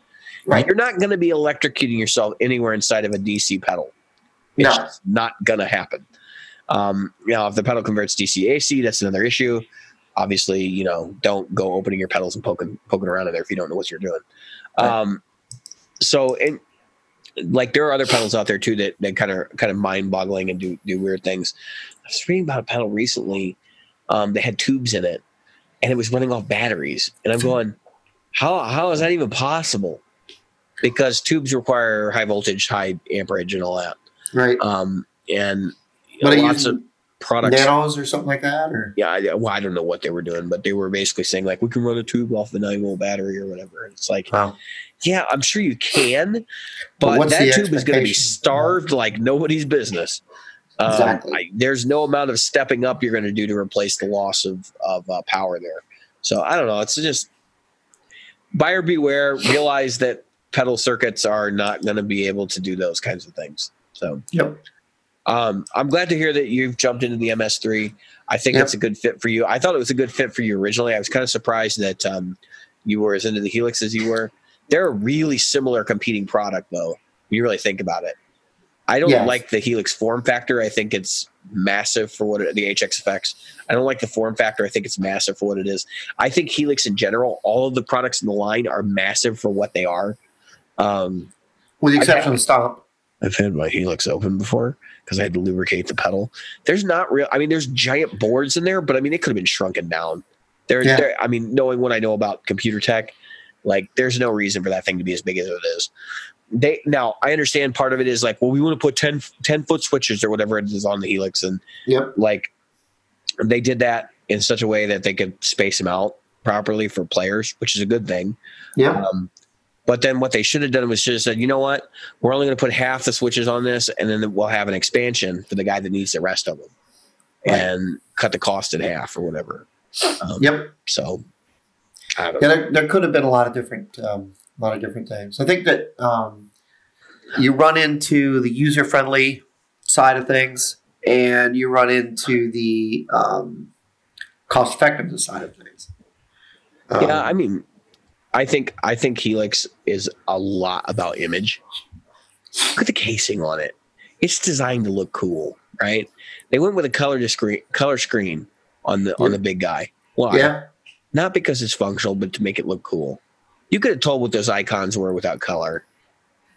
Right. You're not going to be electrocuting yourself anywhere inside of a DC pedal. It's No. not going to happen. Um, now, if the pedal converts DC AC, that's another issue. Obviously, you know, don't go opening your pedals and poking poking around in there if you don't know what you're doing. Right. Um, so, and like there are other pedals out there too that that kind of kind of mind boggling and do do weird things. I was reading about a pedal recently um, that had tubes in it, and it was running off batteries, and I'm going, how how is that even possible? Because tubes require high voltage, high amperage, and all that. Right. Um, and But know, lots of products. nanos or something like that, or Yeah, I, well, I don't know what they were doing, but they were basically saying like we can run a tube off the nine volt battery or whatever. and It's like, wow. Yeah, I'm sure you can, But but, that tube is going to be starved like nobody's business. Um, Exactly. I, there's no amount of stepping up you're going to do to replace the loss of of uh, power there. So I don't know. It's just buyer beware. Realize that pedal circuits are not going to be able to do those kinds of things. So Yep. um, I'm glad to hear that you've jumped into the MS3. I think Yep. it's a good fit for you. I thought it was a good fit for you originally. I was kind of surprised that um, you were as into the Helix as you were. They're a really similar competing product, though. When you really think about it, I don't Yes. like the Helix form factor. I think it's massive for what it, the HX effects. I don't like the form factor. I think it's massive for what it is. I think Helix in general, all of the products in the line are massive for what they are. Um, With the exception of Stomp. I've had my Helix open before because I had to lubricate the pedal. There's not real. I mean, there's giant boards in there, but I mean, it could have been shrunken down. There, Yeah. there. I mean, knowing what I know about computer tech, like there's no reason for that thing to be as big as it is. They now I understand part of it is like, well, we want to put 10, 10 foot switches or whatever it is on the Helix, and Yep. like they did that in such a way that they could space them out properly for players, which is a good thing. Yep. Um, but then what they should have done was just said, you know what, we're only going to put half the switches on this, and then we'll have an expansion for the guy that needs the rest of them, Right. and cut the cost in half or whatever. Um, Yep. So Yeah, know. there, there could have been a lot of different, um, a lot of different things. I think that um, you run into the user friendly side of things, and you run into the um, cost effectiveness side of things. Um, Yeah, I mean, I think I think Helix is a lot about image. Look at the casing on it; it's designed to look cool, right? They went with a color screen, color screen on the on the big guy. Why? yeah, not because it's functional, but to make it look cool. You could have told what those icons were without color.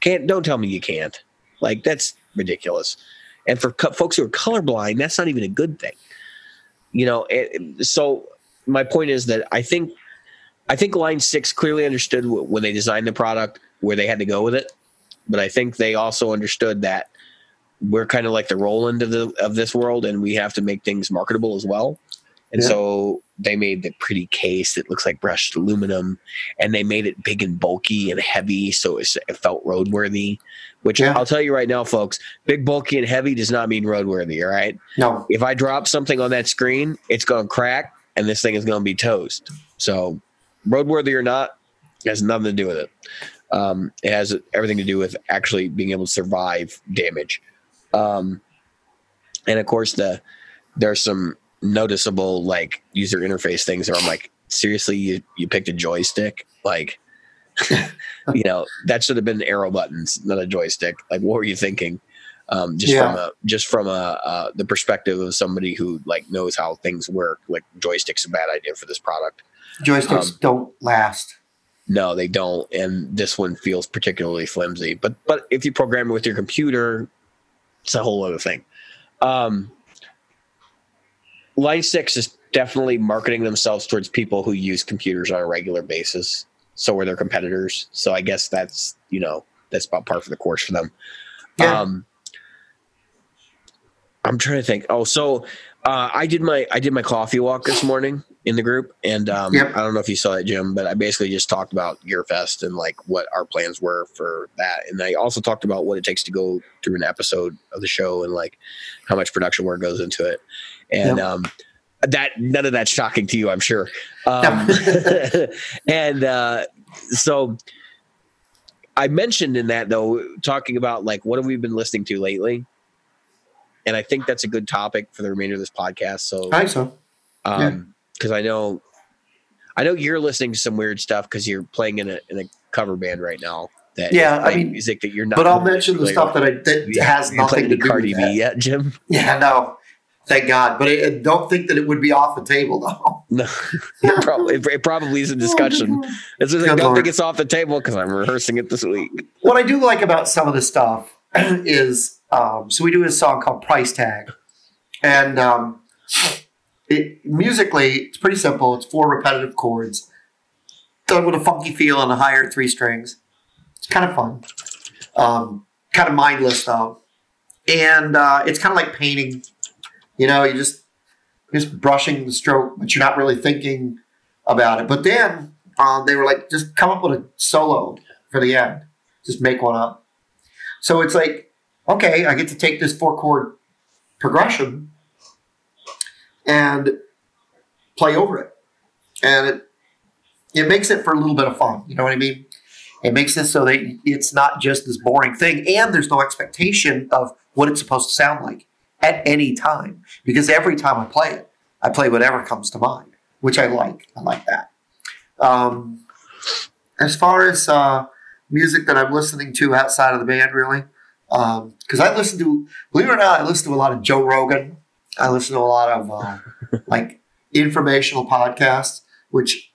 Can't don't tell me you can't. Like that's ridiculous. And for co- folks who are colorblind, that's not even a good thing. You know. It, so my point is that I think I think Line Six clearly understood wh- when they designed the product where they had to go with it, but I think they also understood that we're kind of like the Roland of the of this world, and we have to make things marketable as well. And Yeah. so they made the pretty case that looks like brushed aluminum, and they made it big and bulky and heavy, so it's, it felt roadworthy. Which Yeah. I'll tell you right now, folks, big, bulky, and heavy does not mean roadworthy. All right, no, if I drop something on that screen, it's going to crack, and this thing is going to be toast. So, roadworthy or not, has nothing to do with it. Um, it has everything to do with actually being able to survive damage. Um, and of course, the there's some noticeable like user interface things where I'm like, seriously, you you picked a joystick, like. you know, that should have been arrow buttons, not a joystick. Like, what were you thinking? Um, just Yeah. from a just from a uh, the perspective of somebody who like knows how things work. Like, joystick's a bad idea for this product. Joysticks Um, don't last. No, they don't, and this one feels particularly flimsy. But but if you program it with your computer, it's a whole other thing. Um, Line Six is definitely marketing themselves towards people who use computers on a regular basis. So are their competitors. So I guess that's you know that's about par for the course for them. Yeah. Um, I'm trying to think. Oh, so uh, I did my I did my coffee walk this morning in the group, and um, Yep. I don't know if you saw that, Jim, but I basically just talked about Gearfest and like what our plans were for that, and I also talked about what it takes to go through an episode of the show and like how much production work goes into it, and Yep. um, that none of that's shocking to you, I'm sure. Um, and uh, so I mentioned in that though, talking about like what have we been listening to lately, and I think that's a good topic for the remainder of this podcast. So, I think so. um, because I know, I know you're listening to some weird stuff because you're playing in a in a cover band right now. That Yeah, I mean, music that you're not. But I'll mention the stuff with. that I that Yeah, has nothing to do Cardi with. B yet, Jim? Yeah, no. Thank God. But I I don't think that it would be off the table though. No, it probably it probably is a discussion. It's just, I don't Lord. think it's off the table because I'm rehearsing it this week. What I do like about some of the stuff is um, so we do a song called Price Tag. And um, it musically it's pretty simple. It's four repetitive chords. Done with a funky feel on a higher three strings. It's kind of fun. Um, kind of mindless though. And uh, it's kind of like painting. You know, you just just brushing the stroke, but you're not really thinking about it. But then um, they were like, just come up with a solo for the end. Just make one up. So it's like, okay, I get to take this four chord progression and play over it. And it it makes it for a little bit of fun. You know what I mean? It makes it so that it's not just this boring thing, and there's no expectation of what it's supposed to sound like at any time. Because every time I play it, I play whatever comes to mind, which I like. I like that. Um, as far as uh, music that I'm listening to outside of the band, really, because I listen to, believe it or not, I listen to a lot of Joe Rogan. I listen to a lot of uh, like informational podcasts, which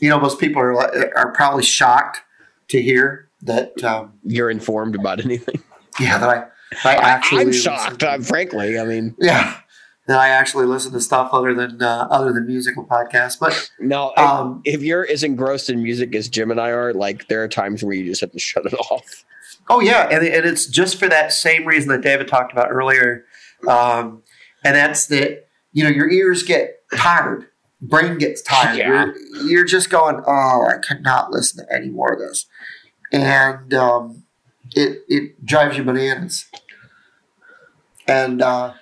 you know most people are are probably shocked to hear that. Um, You're informed about anything? yeah, that I I actually I'm shocked. to- I'm frankly. I mean, yeah, that I actually listen to stuff other than uh, other than musical podcasts. But no. um, if you're as engrossed in music as Jim and I are, like there are times where you just have to shut it off. Oh yeah, and, and it's just for that same reason that David talked about earlier, um, and that's that you know your ears get tired, brain gets tired. Yeah. You're, you're just going, oh, I cannot listen to any more of this, and um, it it drives you bananas. And uh,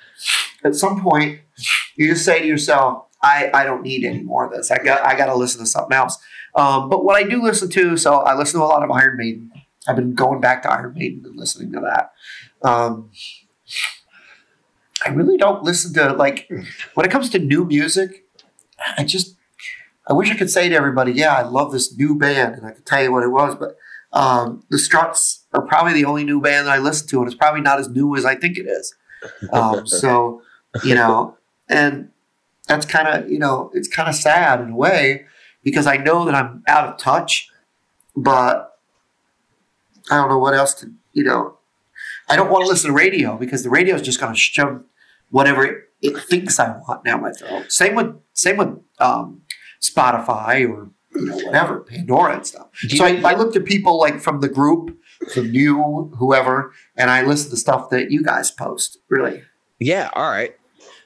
at some point, you just say to yourself, I, I don't need any more of this. I got I got to listen to something else. Um, but what I do listen to, so I listen to a lot of Iron Maiden. I've been going back to Iron Maiden and listening to that. Um, I really don't listen to like when it comes to new music. I just I wish I could say to everybody, yeah, I love this new band, and I could tell you what it was, but um, the Struts are probably the only new band that I listen to, and it's probably not as new as I think it is. Um, so you know, and that's kind of you know it's kind of sad in a way because I know that I'm out of touch, but I don't know what else to you know. I don't want to listen to radio because the radio is just going to shove whatever it, it thinks I want down my throat. Same with same with um, Spotify or you know whatever Pandora and stuff. So I, I look to people like from the group, from you, whoever, and I listen to stuff that you guys post. Really, Yeah. All right.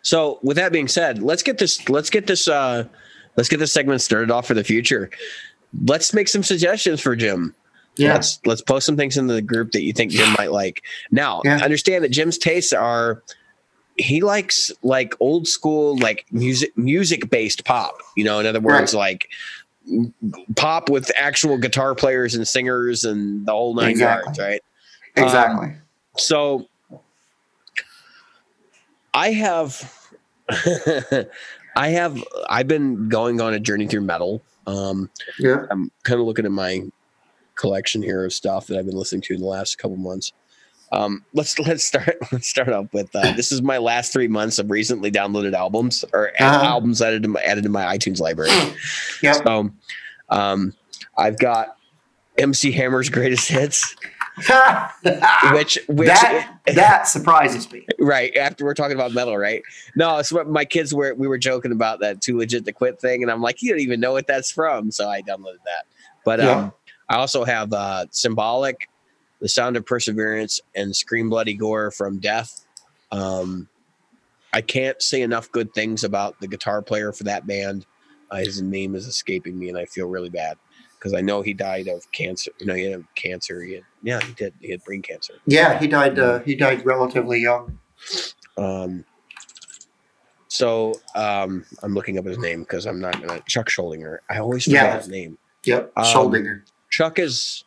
So with that being said, let's get this. Let's get this. uh Let's get this segment started off for the future. Let's make some suggestions for Jim. Yeah. Let's let's post some things into the group that you think Jim might like. Now, Yeah. understand that Jim's tastes are he likes like old school like music music based pop. You know, in other words, like pop with actual guitar players and singers and the whole nine Exactly. yards, right? exactly. So I have I have I've been going on a journey through metal. Um, Yeah. I'm kind of looking at my collection here of stuff that I've been listening to in the last couple months. Um, let's let's start let's start off with uh, this is my last three months of recently downloaded albums or Uh-huh. albums added to my added to my iTunes library. Yep. So, um, I've got MC Hammer's greatest hits, which which that that surprises me. right after we're talking about metal, right? No, it's what my kids were. We were joking about that too legit to quit thing, and I'm like, you don't even know what that's from, so I downloaded that. But Yeah. um, I also have uh, symbolic, the sound of perseverance, and scream bloody gore from death. Um, I can't say enough good things about the guitar player for that band. Uh, his name is escaping me, and I feel really bad because I know he died of cancer. You know, he had cancer. He had, yeah, he did. He had brain cancer. Yeah, he died. Uh, he died relatively young. Um, so um, I'm looking up his name because I'm not gonna Chuck Schuldiner. I always forget Yeah. his name. Yep, Um, Schuldiner. Chuck is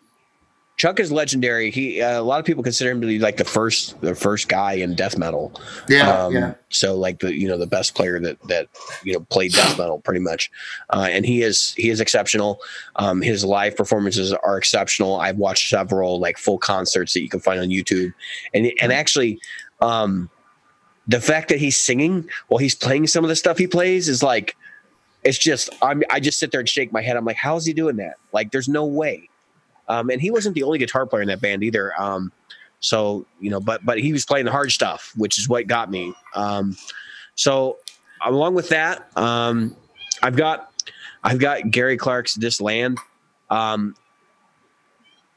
Chuck is legendary. He uh, a lot of people consider him to be like the first the first guy in death metal. Yeah, um, yeah, So like the you know the best player that that you know played death metal pretty much, uh, and he is he is exceptional. Um, his live performances are exceptional. I've watched several like full concerts that you can find on YouTube, and and actually, um, the fact that he's singing while he's playing some of the stuff he plays is like, it's just I'm I just sit there and shake my head. I'm like, how is he doing that? Like, there's no way. Um, and he wasn't the only guitar player in that band either. Um, so you know, but but he was playing the hard stuff, which is what got me. Um, so along with that, um, I've got I've got Gary Clark's "This Land." Um,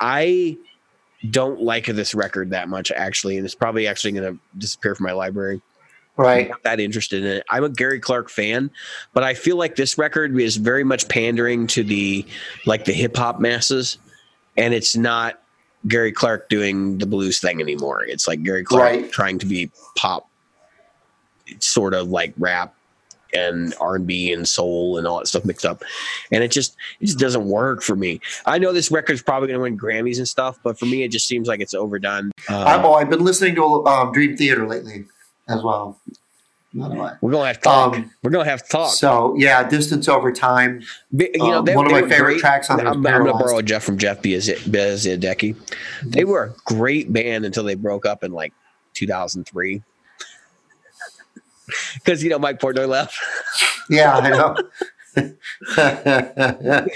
I don't like this record that much actually, and it's probably actually going to disappear from my library. I'm right. not that interested in it. I'm a Gary Clark fan, but I feel like this record is very much pandering to the like the hip hop masses, and it's not Gary Clark doing the blues thing anymore. It's like Gary Clark Right. trying to be pop, sort of like rap and R and B and soul and all that stuff mixed up, and it just it just doesn't work for me. I know this record's probably going to win Grammys and stuff, but for me, it just seems like it's overdone. Um, I, oh, I've been listening to um, Dream Theater lately as well. We're gonna have to talk. Um, we're gonna have to talk. So yeah, distance over time. Be- You know, Um, they, one of my favorite great. tracks on I'm, I'm going to borrow Jeff from Jeff Beziadecki. They were a great band until they broke up in like 2003. Because you know Mike Portnoy left. Yeah, I know.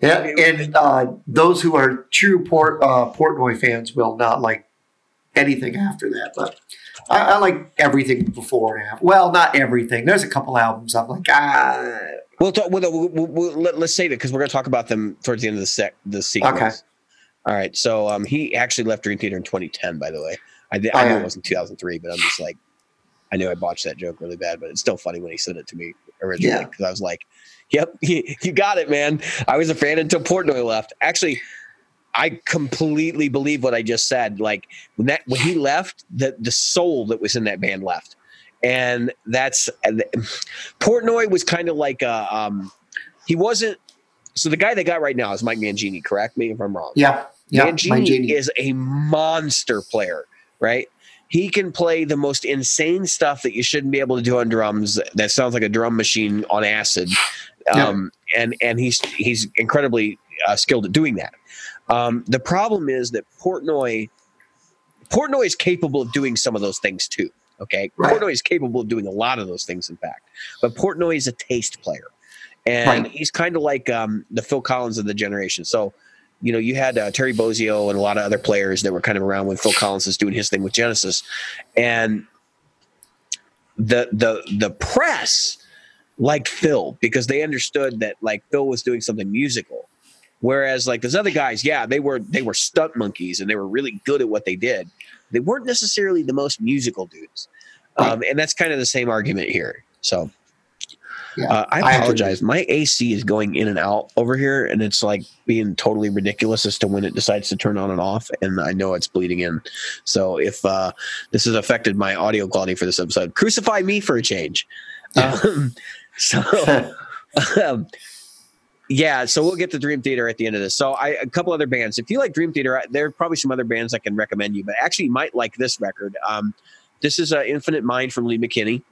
yeah, and uh, those who are true Port uh, Portnoy fans will not like anything after that, but I, I like everything before. Well, not everything. There's a couple albums I'm like, ah, We'll talk. We'll, we'll, we'll, we'll- let, us save it because we're going to talk about them towards the end of the sec the sequence. Okay. All right. So um, he actually left Dream Theater in 2010. By the way, I, did, Oh, I know yeah. it wasn't 2003, but I'm just like, I knew I botched that joke really bad, but it's still funny when he said it to me originally Yeah. because I was like, "Yep, you, you got it, man." I was a fan until Portnoy left. Actually, I completely believe what I just said. Like when that when he left, the the soul that was in that band left, and that's Portnoy was kind of like a um, he wasn't. So the guy they got right now is Mike Mangini. Correct me if I'm wrong. yeah, yeah. Mangini, Mangini. is a monster player, right? He can play the most insane stuff that you shouldn't be able to do on drums. That sounds like a drum machine on acid, Yeah. um, and and he's he's incredibly uh, skilled at doing that. Um, the problem is that Portnoy Portnoy is capable of doing some of those things too. Okay, Right. Portnoy is capable of doing a lot of those things, in fact. But Portnoy is a taste player, and Right. he's kind of like um, the Phil Collins of the generation. So, you know, you had uh, Terry Bozzio and a lot of other players that were kind of around when Phil Collins was doing his thing with Genesis, and the the the press liked Phil because they understood that like Phil was doing something musical. Whereas like those other guys, yeah, they were they were stunt monkeys and they were really good at what they did. They weren't necessarily the most musical dudes, um, and that's kind of the same argument here. So Yeah, uh, I I apologize. My AC is going in and out over here, and it's like being totally ridiculous as to when it decides to turn on and off. And I know it's bleeding in. So if uh, this has affected my audio quality for this episode, crucify me for a change. Yeah. Um, so um, yeah, so we'll get to Dream Theater at the end of this. So I a couple other bands. If you like Dream Theater, there are probably some other bands I can recommend you, but actually you might like this record. Um, this is uh, Infinite Mind from Lee McKinney.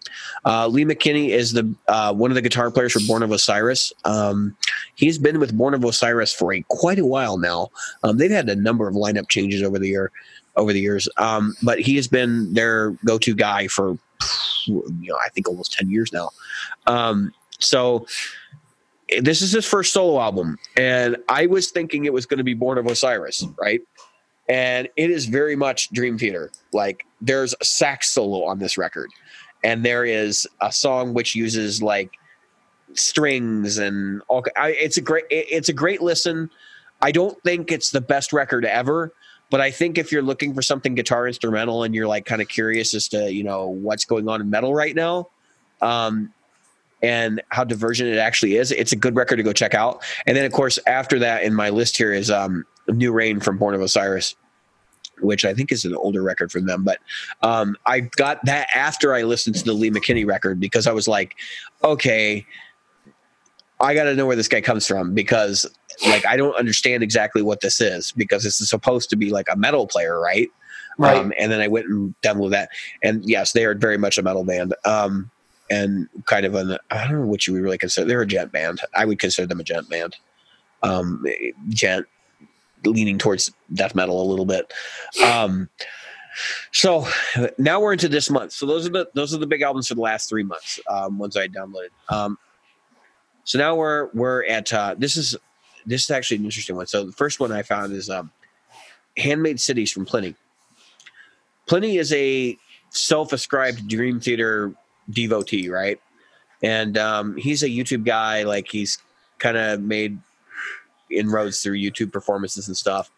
Uh, Lee McKinney is the uh, one of the guitar players for Born of Osiris. Um, He's been with Born of Osiris for a quite a while now. Um, they've had a number of lineup changes over the year, over the years, um, but he has been their go-to guy for you know I think almost ten years now. Um, so this is his first solo album, and I was thinking it was going to be Born of Osiris, right? And it is very much Dream Theater. Like there's a sax solo on this record, and there is a song which uses like strings and all. I, it's a great. It's a great listen. I don't think it's the best record ever, but I think if you're looking for something guitar instrumental and you're like kind of curious as to you know what's going on in metal right now, um, and how divergent it actually is, it's a good record to go check out. And then of course after that in my list here is um, New Rain from Born of Osiris. Which I think is an older record from them, but um, I got that after I listened to the Lee McKinney record because I was like, okay, I got to know where this guy comes from because like I don't understand exactly what this is because this is supposed to be like a metal player, right? Right. Um, and then I went and downloaded that, and yes, they are very much a metal band. Um, and kind of an I don't know what you would really consider. They're a djent band. I would consider them a djent band. Um, djent leaning towards death metal a little bit. Um, so now we're into this month. So those are the those are the big albums for the last three months. Um, ones I downloaded. Um, so now we're we're at uh, this is this is actually an interesting one. So the first one I found is um, Handmade Cities from Plini. Plini is a self-ascribed Dream Theater devotee, right? And um, he's a YouTube guy. Like he's kind of made inroads through YouTube performances and stuff.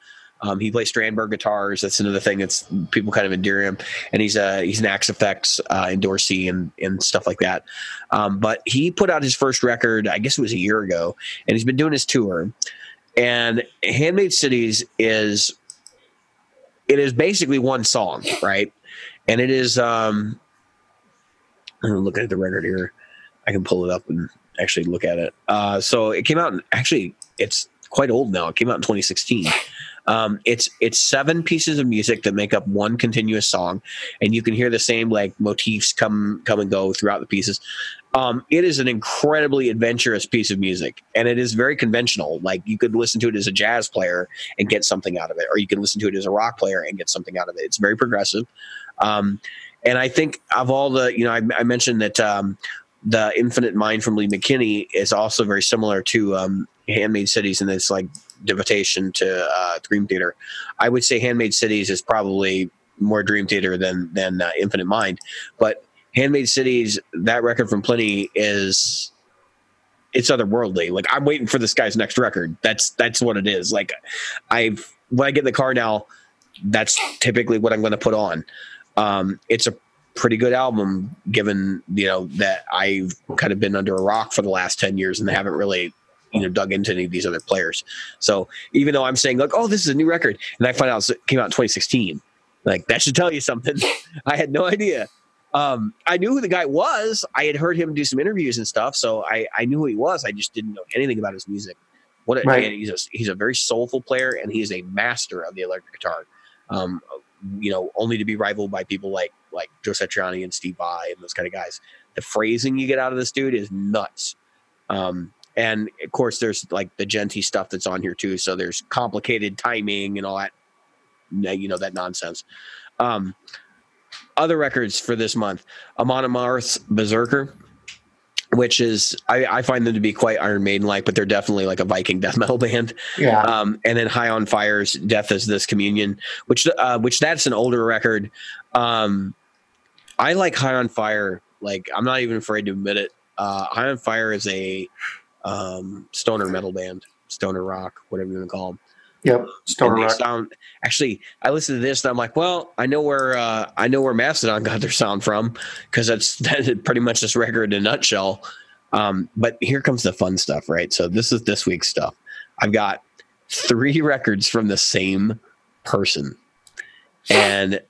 Um, he plays Strandberg guitars. That's another thing that's people kind of endear him. And he's a he's an Axe-Fx uh, endorsee and and stuff like that. Um, but he put out his first record, I guess it was a year ago, and he's been doing his tour. And Handmade Cities is it is basically one song, right? And it is um I'm looking at the record here. I can pull it up and actually look at it. Uh, so it came out. Actually, it's quite old now. It came out in 2016. Um, it's it's seven pieces of music that make up one continuous song, and you can hear the same like motifs come come and go throughout the pieces. Um, it is an incredibly adventurous piece of music, and it is very conventional. Like you could listen to it as a jazz player and get something out of it, or you can listen to it as a rock player and get something out of it. It's very progressive. Um, and I think of all the, you know, I, I mentioned that um, the Infinite Mind from Lee McKinney is also very similar to um, Handmade Cities and its like devotation to uh, Dream Theater. I would say Handmade Cities is probably more Dream Theater than than uh, Infinite Mind, but Handmade Cities, that record from Plini is it's otherworldly. Like I'm waiting for this guy's next record. That's that's what it is. Like I've when I get in the car now, that's typically what I'm going to put on. Um, it's a pretty good album, given you know that I've kind of been under a rock for the last ten years and they haven't really you know dug into any of these other players. So even though I'm saying like, oh, this is a new record, and I find out it came out in 2016, like that should tell you something. I had no idea. Um, I knew who the guy was. I had heard him do some interviews and stuff, so I, I knew who he was. I just didn't know anything about his music. What a, Right. he's a he's a very soulful player, and he is a master of the electric guitar. Um, you know, only to be rivaled by people like like Joe Satriani and Steve Vai and those kind of guys. The phrasing you get out of this dude is nuts. Um, and of course, there's like the djenty stuff that's on here too. So there's complicated timing and all that, you know, that nonsense. Um, other records for this month: Amon Amarth's Berserker, which is I, I find them to be quite Iron Maiden like, but they're definitely like a Viking death metal band Yeah. um, and then High on Fire's "Death Is This Communion," which uh, which that's an older record. Um, I like High on Fire. Like I'm not even afraid to admit it. Uh, High on Fire is a um, stoner metal band, stoner rock, whatever you want to call them. Yep. They rock. sound actually. I listened to this and I'm like, well, I know where uh, I know where Mastodon got their sound from because that's that's pretty much this record in a nutshell. Um, but here comes the fun stuff, right? So this is this week's stuff. I've got three records from the same person, and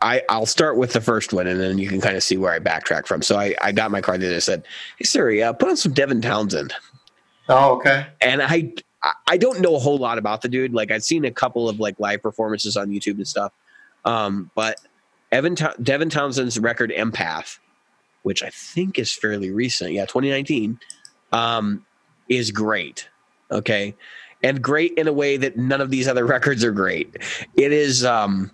I I'll start with the first one, and then you can kind of see where I backtrack from. So I I got my card and I said, "Hey Siri, uh, put on some Devin Townsend." Oh, okay. and I I- don't know a whole lot about the dude. Like I've seen a couple of like live performances on YouTube and stuff. Um, but Evan Tow- Devin Townsend's record Empath, which I think is fairly recent, yeah, 2019. Um, is great. Okay. And great in a way that none of these other records are great. It is um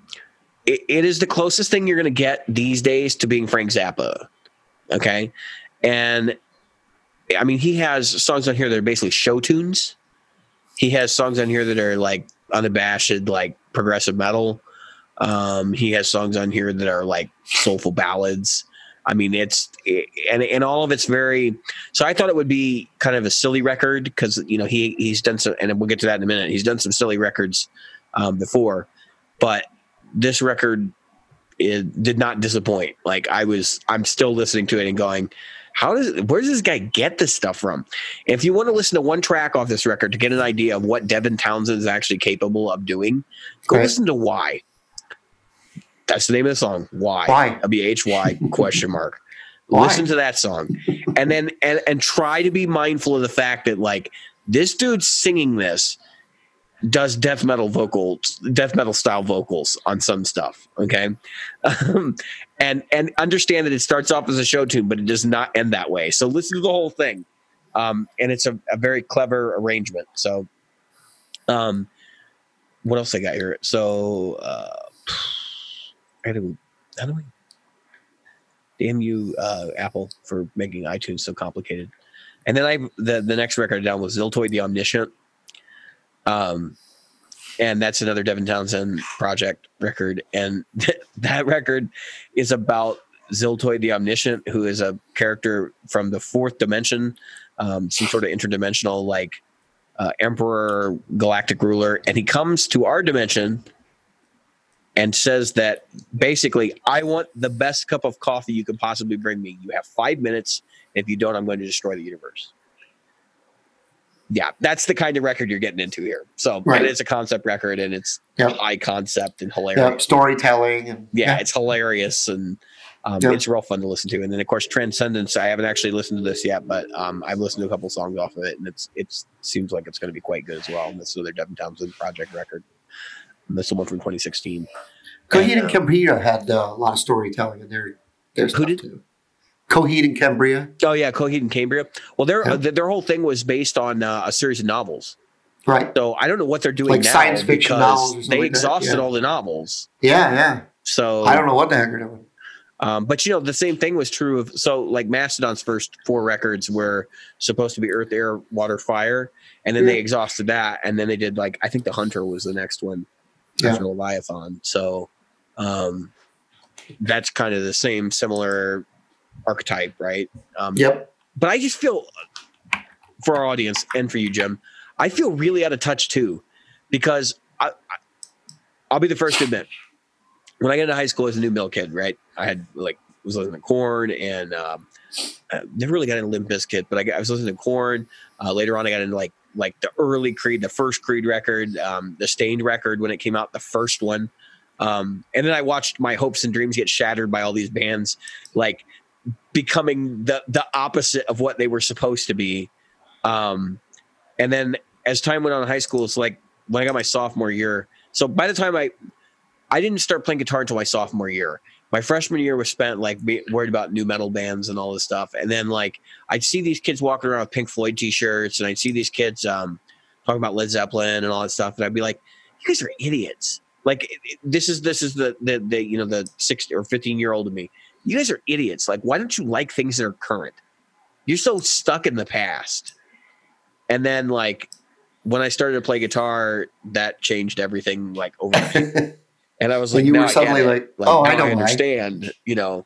it, it is the closest thing you're gonna get these days to being Frank Zappa. Okay. And I mean he has songs on here that are basically show tunes. He has songs on here that are like unabashed, like progressive metal. Um, he has songs on here that are like soulful ballads. I mean, it's and and all of it's very. So I thought it would be kind of a silly record because you know he he's done some, and we'll get to that in a minute. He's done some silly records um, before, but this record it did not disappoint. Like I was, I'm still listening to it and going, how does where does this guy get this stuff from? If you want to listen to one track off this record to get an idea of what Devin Townsend is actually capable of doing, go Right. listen to Why. That's the name of the song. Why? Why? W H Y question mark. Why? Listen to that song, and then and and try to be mindful of the fact that like this dude's singing this does death metal vocals, death metal style vocals on some stuff. Okay, um, and and understand that it starts off as a show tune, but it does not end that way. So listen to the whole thing, um, and it's a, a very clever arrangement. So, um, what else I got here? So, uh, how do we, how do we? Damn you, uh, Apple, for making iTunes so complicated. And then I the the next record down was Ziltoid the Omniscient. Um, and that's another Devin Townsend project record, and that record is about Ziltoid the Omniscient, who is a character from the fourth dimension, um, some sort of interdimensional like uh, emperor, galactic ruler, and he comes to our dimension and says that basically, I want the best cup of coffee you could possibly bring me. You have five minutes. If you don't, I'm going to destroy the universe. Yeah, that's the kind of record you're getting into here. So, Right. it's a concept record, and it's Yep. high concept and Yep, hilarious. storytelling and Yeah, it's hilarious and um, Yep. it's real fun to listen to. And then, of course, Transcendence. I haven't actually listened to this yet, but um, I've listened to a couple songs off of it, and it's it's seems like it's going to be quite good as well. And this is another Devin Townsend project record. And this is one from 2016. Coheed And, and Cambria had uh, a lot of storytelling in their their stuff did? too. Coheed and Cambria, Oh yeah, Coheed and Cambria. Well, their Yeah. their whole thing was based on uh, a series of novels. right? So I don't know what they're doing Like now science fiction because novels they like exhausted yeah. all the novels. Yeah, yeah. So I don't know what the heck they're doing. Um, but you know, the same thing was true of so like Mastodon's first four records were supposed to be Earth, Air, Water, Fire, and then they exhausted that, and then they did like I think the Hunter was the next one Yeah. after Leviathan. So um, that's kind of the same similar archetype, right? Um, Yep. but I just feel for our audience and for you, Jim, I feel really out of touch too, because I, I I'll be the first to admit when I got into high school as a new mill kid, right? I had like was listening to Korn and um, I never really got into Limp Bizkit, but I, got, I was listening to Korn. Uh, later on, I got into like like the early Creed, the first Creed record, um, the Staind record when it came out, the first one. Um, and then I watched my hopes and dreams get shattered by all these bands, like becoming the the opposite of what they were supposed to be. Um, and then as time went on in high school, it's like when I got my sophomore year. So by the time I I didn't start playing guitar until my sophomore year. My freshman year was spent like worried about new metal bands and all this stuff. And then like I'd see these kids walking around with Pink Floyd t-shirts, and I'd see these kids um, talking about Led Zeppelin and all that stuff, and I'd be like, "You guys are idiots!" Like this is this is the the, the you know the six or fifteen year old of me. You guys are idiots. Like why don't you like things that are current? You're so stuck in the past. And then like when I started to play guitar, that changed everything like overnight. And I was When like, you were suddenly it. like, oh, I don't why. understand, you know.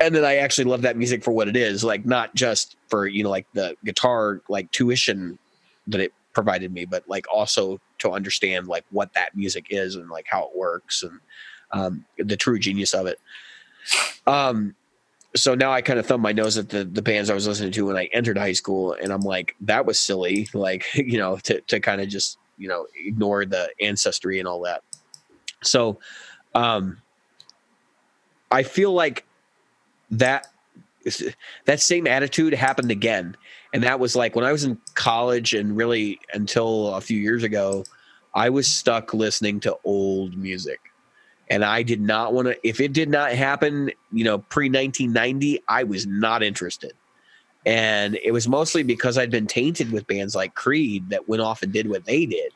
And then I actually love that music for what it is, like not just for you know like the guitar like tuition that it provided me, but like also to understand like what that music is and like how it works and um, the true genius of it. Um, so now I kind of thumb my nose at the the bands I was listening to when I entered high school, and I'm like, that was silly, like you know, to to kind of just you know ignore the ancestry and all that. So, um, I feel like that that same attitude happened again, and that was like when I was in college, and really until a few years ago, I was stuck listening to old music. And I did not want to, if it did not happen, you know, pre 1990, I was not interested. and it was mostly because I'd been tainted with bands like Creed that went off and did what they did.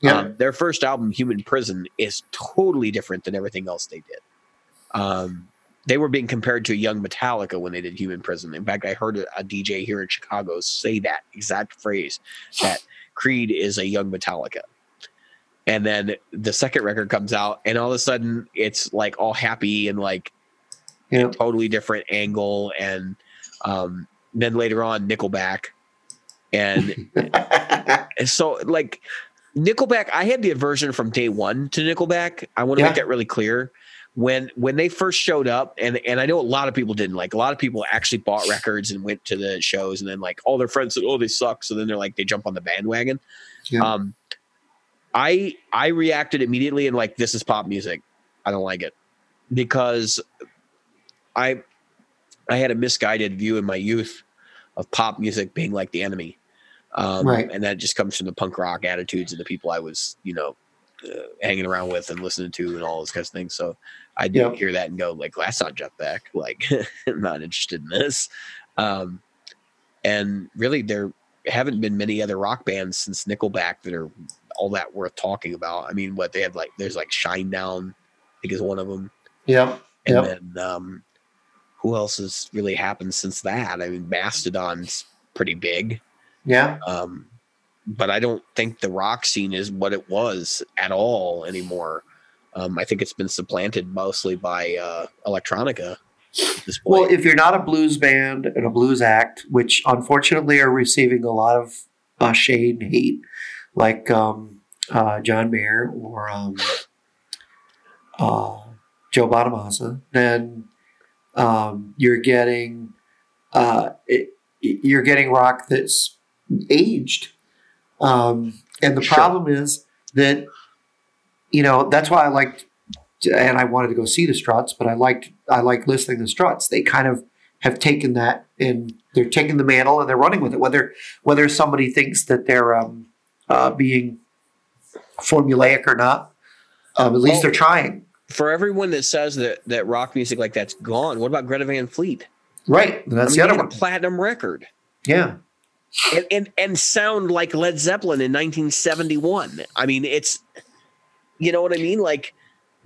Yeah. Um, their first album, Human Prison, is totally different than everything else they did. Um, they were being compared to a young Metallica when they did Human Prison. In fact, I heard a, a DJ here in Chicago say that exact phrase that Creed is a young Metallica. And then the second record comes out, and all of a sudden it's like all happy and like Yeah. totally different angle. And um, then later on, Nickelback. And and so, like, Nickelback, I had the aversion from day one to Nickelback. I want to Yeah. make that really clear. When when they first showed up, and and I know a lot of people didn't like. A lot of people actually bought records and went to the shows, and then like all their friends said, "Oh, they suck." So then they're like, they jump on the bandwagon. Yeah. Um, I I reacted immediately and like, this is pop music. I don't like it because I I had a misguided view in my youth of pop music being like the enemy. Um, Right. And that just comes from the punk rock attitudes of the people I was, you know, uh, hanging around with and listening to and all those kinds of things. So I did Yeah. hear that and go like, that's not Jeff Beck. Like, I'm not interested in this. Um, and really, there haven't been many other rock bands since Nickelback that are all that worth talking about. I mean, what they had like, there's like Shinedown, I think is one of them. Yeah. And Yep. then um, who else has really happened since that? I mean, Mastodon's pretty big, Yeah. um, but I don't think the rock scene is what it was at all anymore. Um, I think it's been supplanted mostly by uh, electronica at this point. Well, if you're not a blues band and a blues act, which unfortunately are receiving a lot of uh, shade and hate, like um, uh, John Mayer or um, uh, Joe Bonamassa, then um, you're getting uh, it, you're getting rock that's aged. Um, and the Sure. problem is that you know that's why I liked and I wanted to go see the Struts, but I liked I like listening to the Struts. They kind of have taken that and they're taking the mantle and they're running with it. Whether whether somebody thinks that they're um, uh, being formulaic or not, um, at least they're trying. For everyone that says that that rock music like that's gone, what about Greta Van Fleet? Right, and that's I mean, the other one. a platinum record. Yeah, and, and and sound like Led Zeppelin in 1971. I mean, it's you know what I mean. Like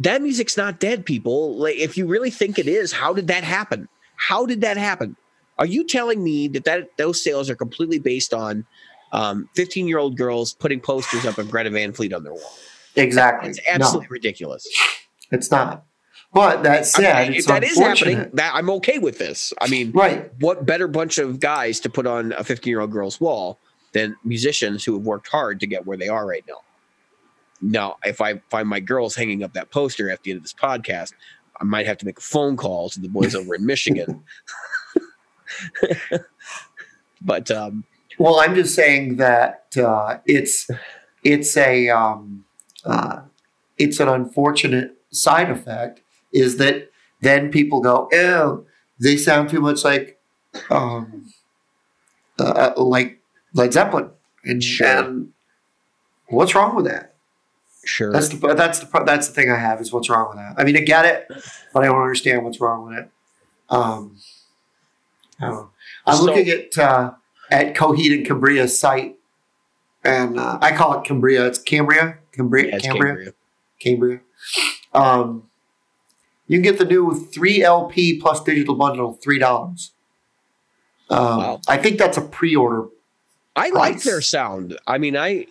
that music's not dead, people. Like if you really think it is, how did that happen? How did that happen? Are you telling me that that those sales are completely based on 15 year old girls putting posters up of Greta Van Fleet on their wall? exactly. It's no, absolutely ridiculous. it's not. But that said, if that is happening, that I'm okay with this. I mean, Right. what better bunch of guys to put on a 15 year old girl's wall than musicians who have worked hard to get where they are right now? Now, if I find my girls hanging up that poster at the end of this podcast, I might have to make a phone call to the boys over in Michigan. but um, Well, I'm just saying that uh, it's it's a um, uh, it's an unfortunate side effect is that then people go, oh, they sound too much like um, uh, like Led Zeppelin, and, Sure. and what's wrong with that? sure, That's the that's the that's the thing I have is what's wrong with that. I mean, I get it, but I don't understand what's wrong with it. Um, I don't know. I'm So- looking at uh, at Coheed and Cambria's site, and uh, I call it Cambria. It's Cambria, Cambria, Yes, Cambria, Cambria. Cambria. Um, you can get the new three LP plus digital bundle, three dollars. Um, Wow. I think that's a pre-order. I like their sound. I mean, I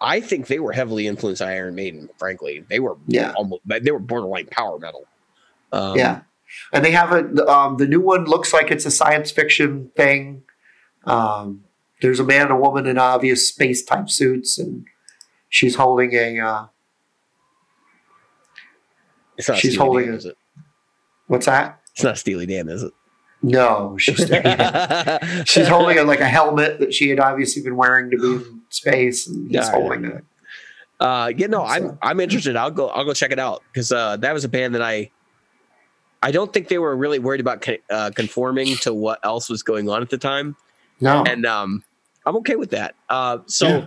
I think they were heavily influenced by Iron Maiden. Frankly, they were Yeah. almost they were borderline power metal. Um, yeah, and they have a um, the new one looks like it's a science fiction thing. Um, there's a man and a woman in obvious space type suits, and she's holding a uh, it's not She's Steely holding Dan, it. is it? what's that? It's not Steely Dan, is it? No, she's she's holding a, like a helmet that she had obviously been wearing to be in space, and he's Yeah, holding it. Uh, yeah, no, I'm I'm interested. I'll go I'll go check it out because uh, that was a band that I I don't think they were really worried about uh, conforming to what else was going on at the time, No, and um, I'm okay with that. Uh, so Yeah.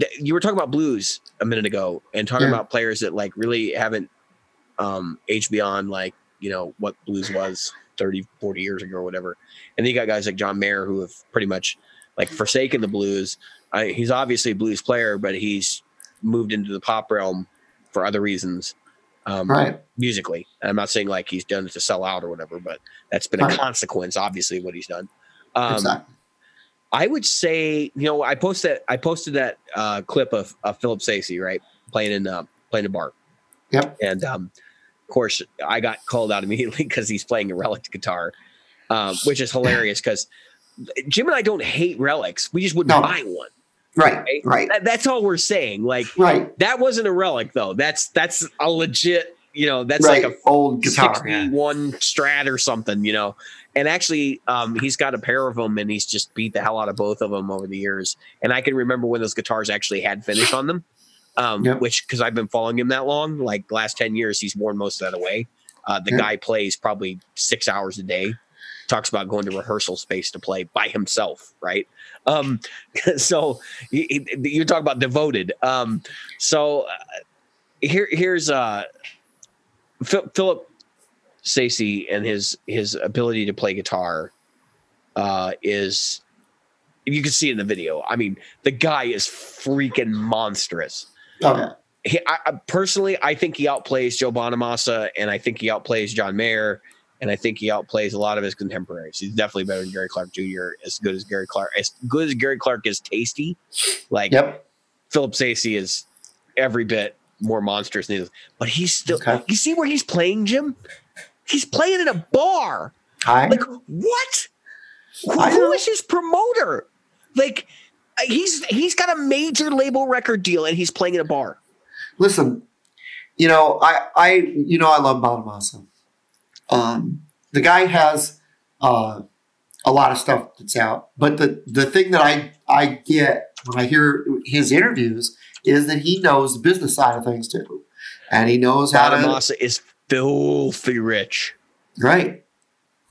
th- you were talking about blues a minute ago, and talking Yeah. about players that like really haven't um, aged beyond like you know what blues was. 30, 40 years ago or whatever. And then you got guys like John Mayer who have pretty much like forsaken the blues. I, he's obviously a blues player, but he's moved into the pop realm for other reasons. Um, Right. musically. And I'm not saying like he's done it to sell out or whatever, but that's been a Right. consequence, obviously, of what he's done. Um, exactly. I would say, you know, I posted I posted that uh, clip of, of Philip Sayce, right, playing in uh, playing a bar. Yep. And um, of course, I got called out immediately because he's playing a relic guitar, um, which is hilarious because Jim and I don't hate relics. We just wouldn't No. buy one. Right. right? Right. That- that's all we're saying. Like Right. that wasn't a relic though. That's that's a legit. You know, that's right. like a old guitar. yeah. 61 strat or something, you know. And actually, um, he's got a pair of them and he's just beat the hell out of both of them over the years. And I can remember when those guitars actually had finish on them, um, Yep. which because I've been following him that long, like last 10 years, he's worn most of that away. Uh, the Yep. guy plays probably six hours a day, talks about going to rehearsal space to play by himself, right? Um, so you, you talk about devoted. Um, so uh, here, here's uh, Philip Sayce and his his ability to play guitar uh, is you can see in the video. I mean, the guy is freaking monstrous. Oh, yeah. He, I, I, personally, I think he outplays Joe Bonamassa, and I think he outplays John Mayer, and I think he outplays a lot of his contemporaries. He's definitely better than Gary Clark Jr. As good as Gary Clark, as good as Gary Clark is tasty. Like Yep. Philip Sayce is every bit more monstrous than he is. But he's still. Okay. You see where he's playing, Jim? He's playing in a bar. I Like what? Who, who is his promoter? Like he's he's got a major label record deal and he's playing in a bar. listen. You know, I, I, you know, I love Bonamassa. Um, the guy has uh, a lot of stuff that's out, but the the thing that I I get when I hear his interviews is that he knows the business side of things too, and he knows how to Bonamassa is filthy rich. right,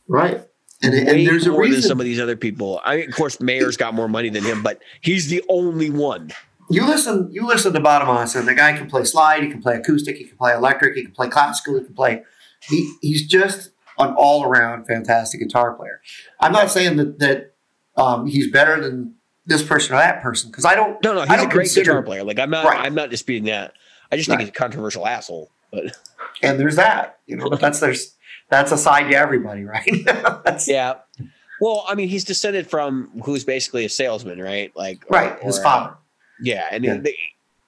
right, and, and there's a more than some of these other people. I mean, of course, Mayer's got more money than him, but he's the only one. you listen you listen to Bonamassa and the guy can play slide, he can play acoustic, he can play electric, he can play classical, he can play he, he's just an all-around fantastic guitar player. I'm not saying that that um, he's better than this person or that person because I don't No, no, he's a great consider- guitar player. Like I'm not, Right. I'm not disputing that. I just think Right. he's a controversial asshole. But and there's that you know but that's there's that's a side to everybody right yeah, well, I mean, he's descended from who's basically a salesman, right? Like or- right his or, uh, father Yeah, and Yeah. the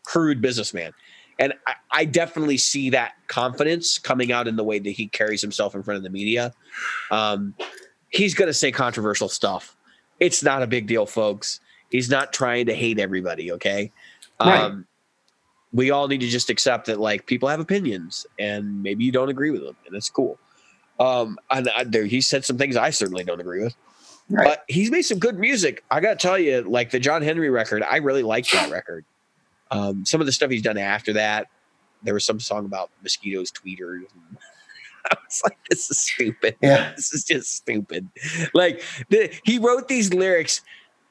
crude businessman. And I, I definitely see that confidence coming out in the way that he carries himself in front of the media. Um, he's going to say controversial stuff. It's not a big deal, folks. He's not trying to hate everybody. Okay. Right. Um, we all need to just accept that, like, people have opinions and maybe you don't agree with them, and that's cool. Um, and I, there, he said some things I certainly don't agree with. right But he's made some good music. I gotta tell you, like the John Henry record, I really like that record. Um, some of the stuff he's done after that, there was some song about mosquitoes, tweeters. And I was like, this is stupid. yeah This is just stupid. Like the, he wrote these lyrics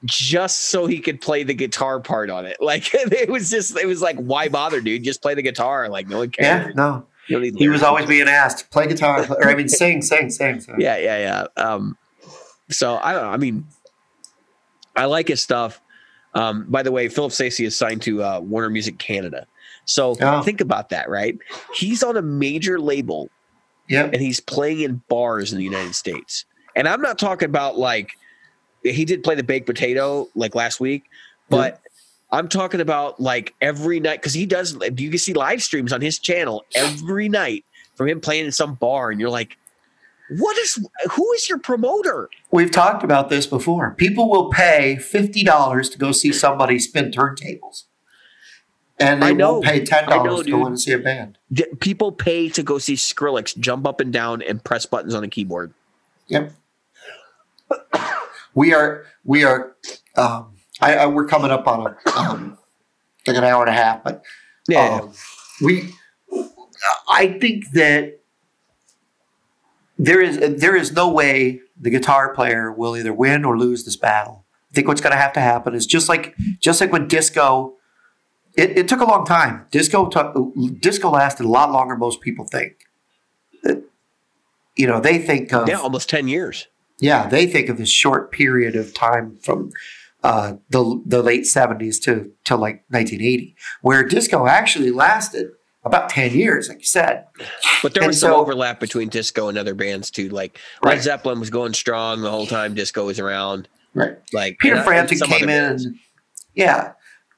just so he could play the guitar part on it. Like it was just, it was like, why bother, dude? Just play the guitar. Like no one cares. yeah no he was always being asked play guitar or I mean sing sing sing, sing. yeah, yeah, yeah. Um, so I don't know. I mean, I like his stuff. Um, by the way, Philip Sayce is signed to uh, Warner Music Canada. So Oh. think about that, right? He's on a major label yep and he's playing in bars in the United States. And I'm not talking about like he did play the baked potato like last week, but I'm talking about like every night because he does. You can see live streams on his channel every night from him playing in some bar, and you're like, "What is? Who is your promoter?" We've talked about this before. People will pay fifty dollars to go see somebody spin turntables, and they I know. won't pay ten dollars to go and see a band. People pay to go see Skrillex jump up and down and press buttons on a keyboard. Yep. We are we are um, I, I we're coming up on a um, like an hour and a half, but um, we I think that there is there is no way the guitar player will either win or lose this battle. I think what's going to have to happen is just like just like when disco. It, it took a long time. Disco took, disco lasted a lot longer than most people think. It- you know, they think of Yeah, almost ten years. Yeah, they think of this short period of time from uh, the the late seventies to to like nineteen eighty, where disco actually lasted about ten years, like you said. But there And was some overlap between disco and other bands too. Like Led Right. Zeppelin was going strong the whole time disco was around. Right. Like Peter Frampton came in, and yeah,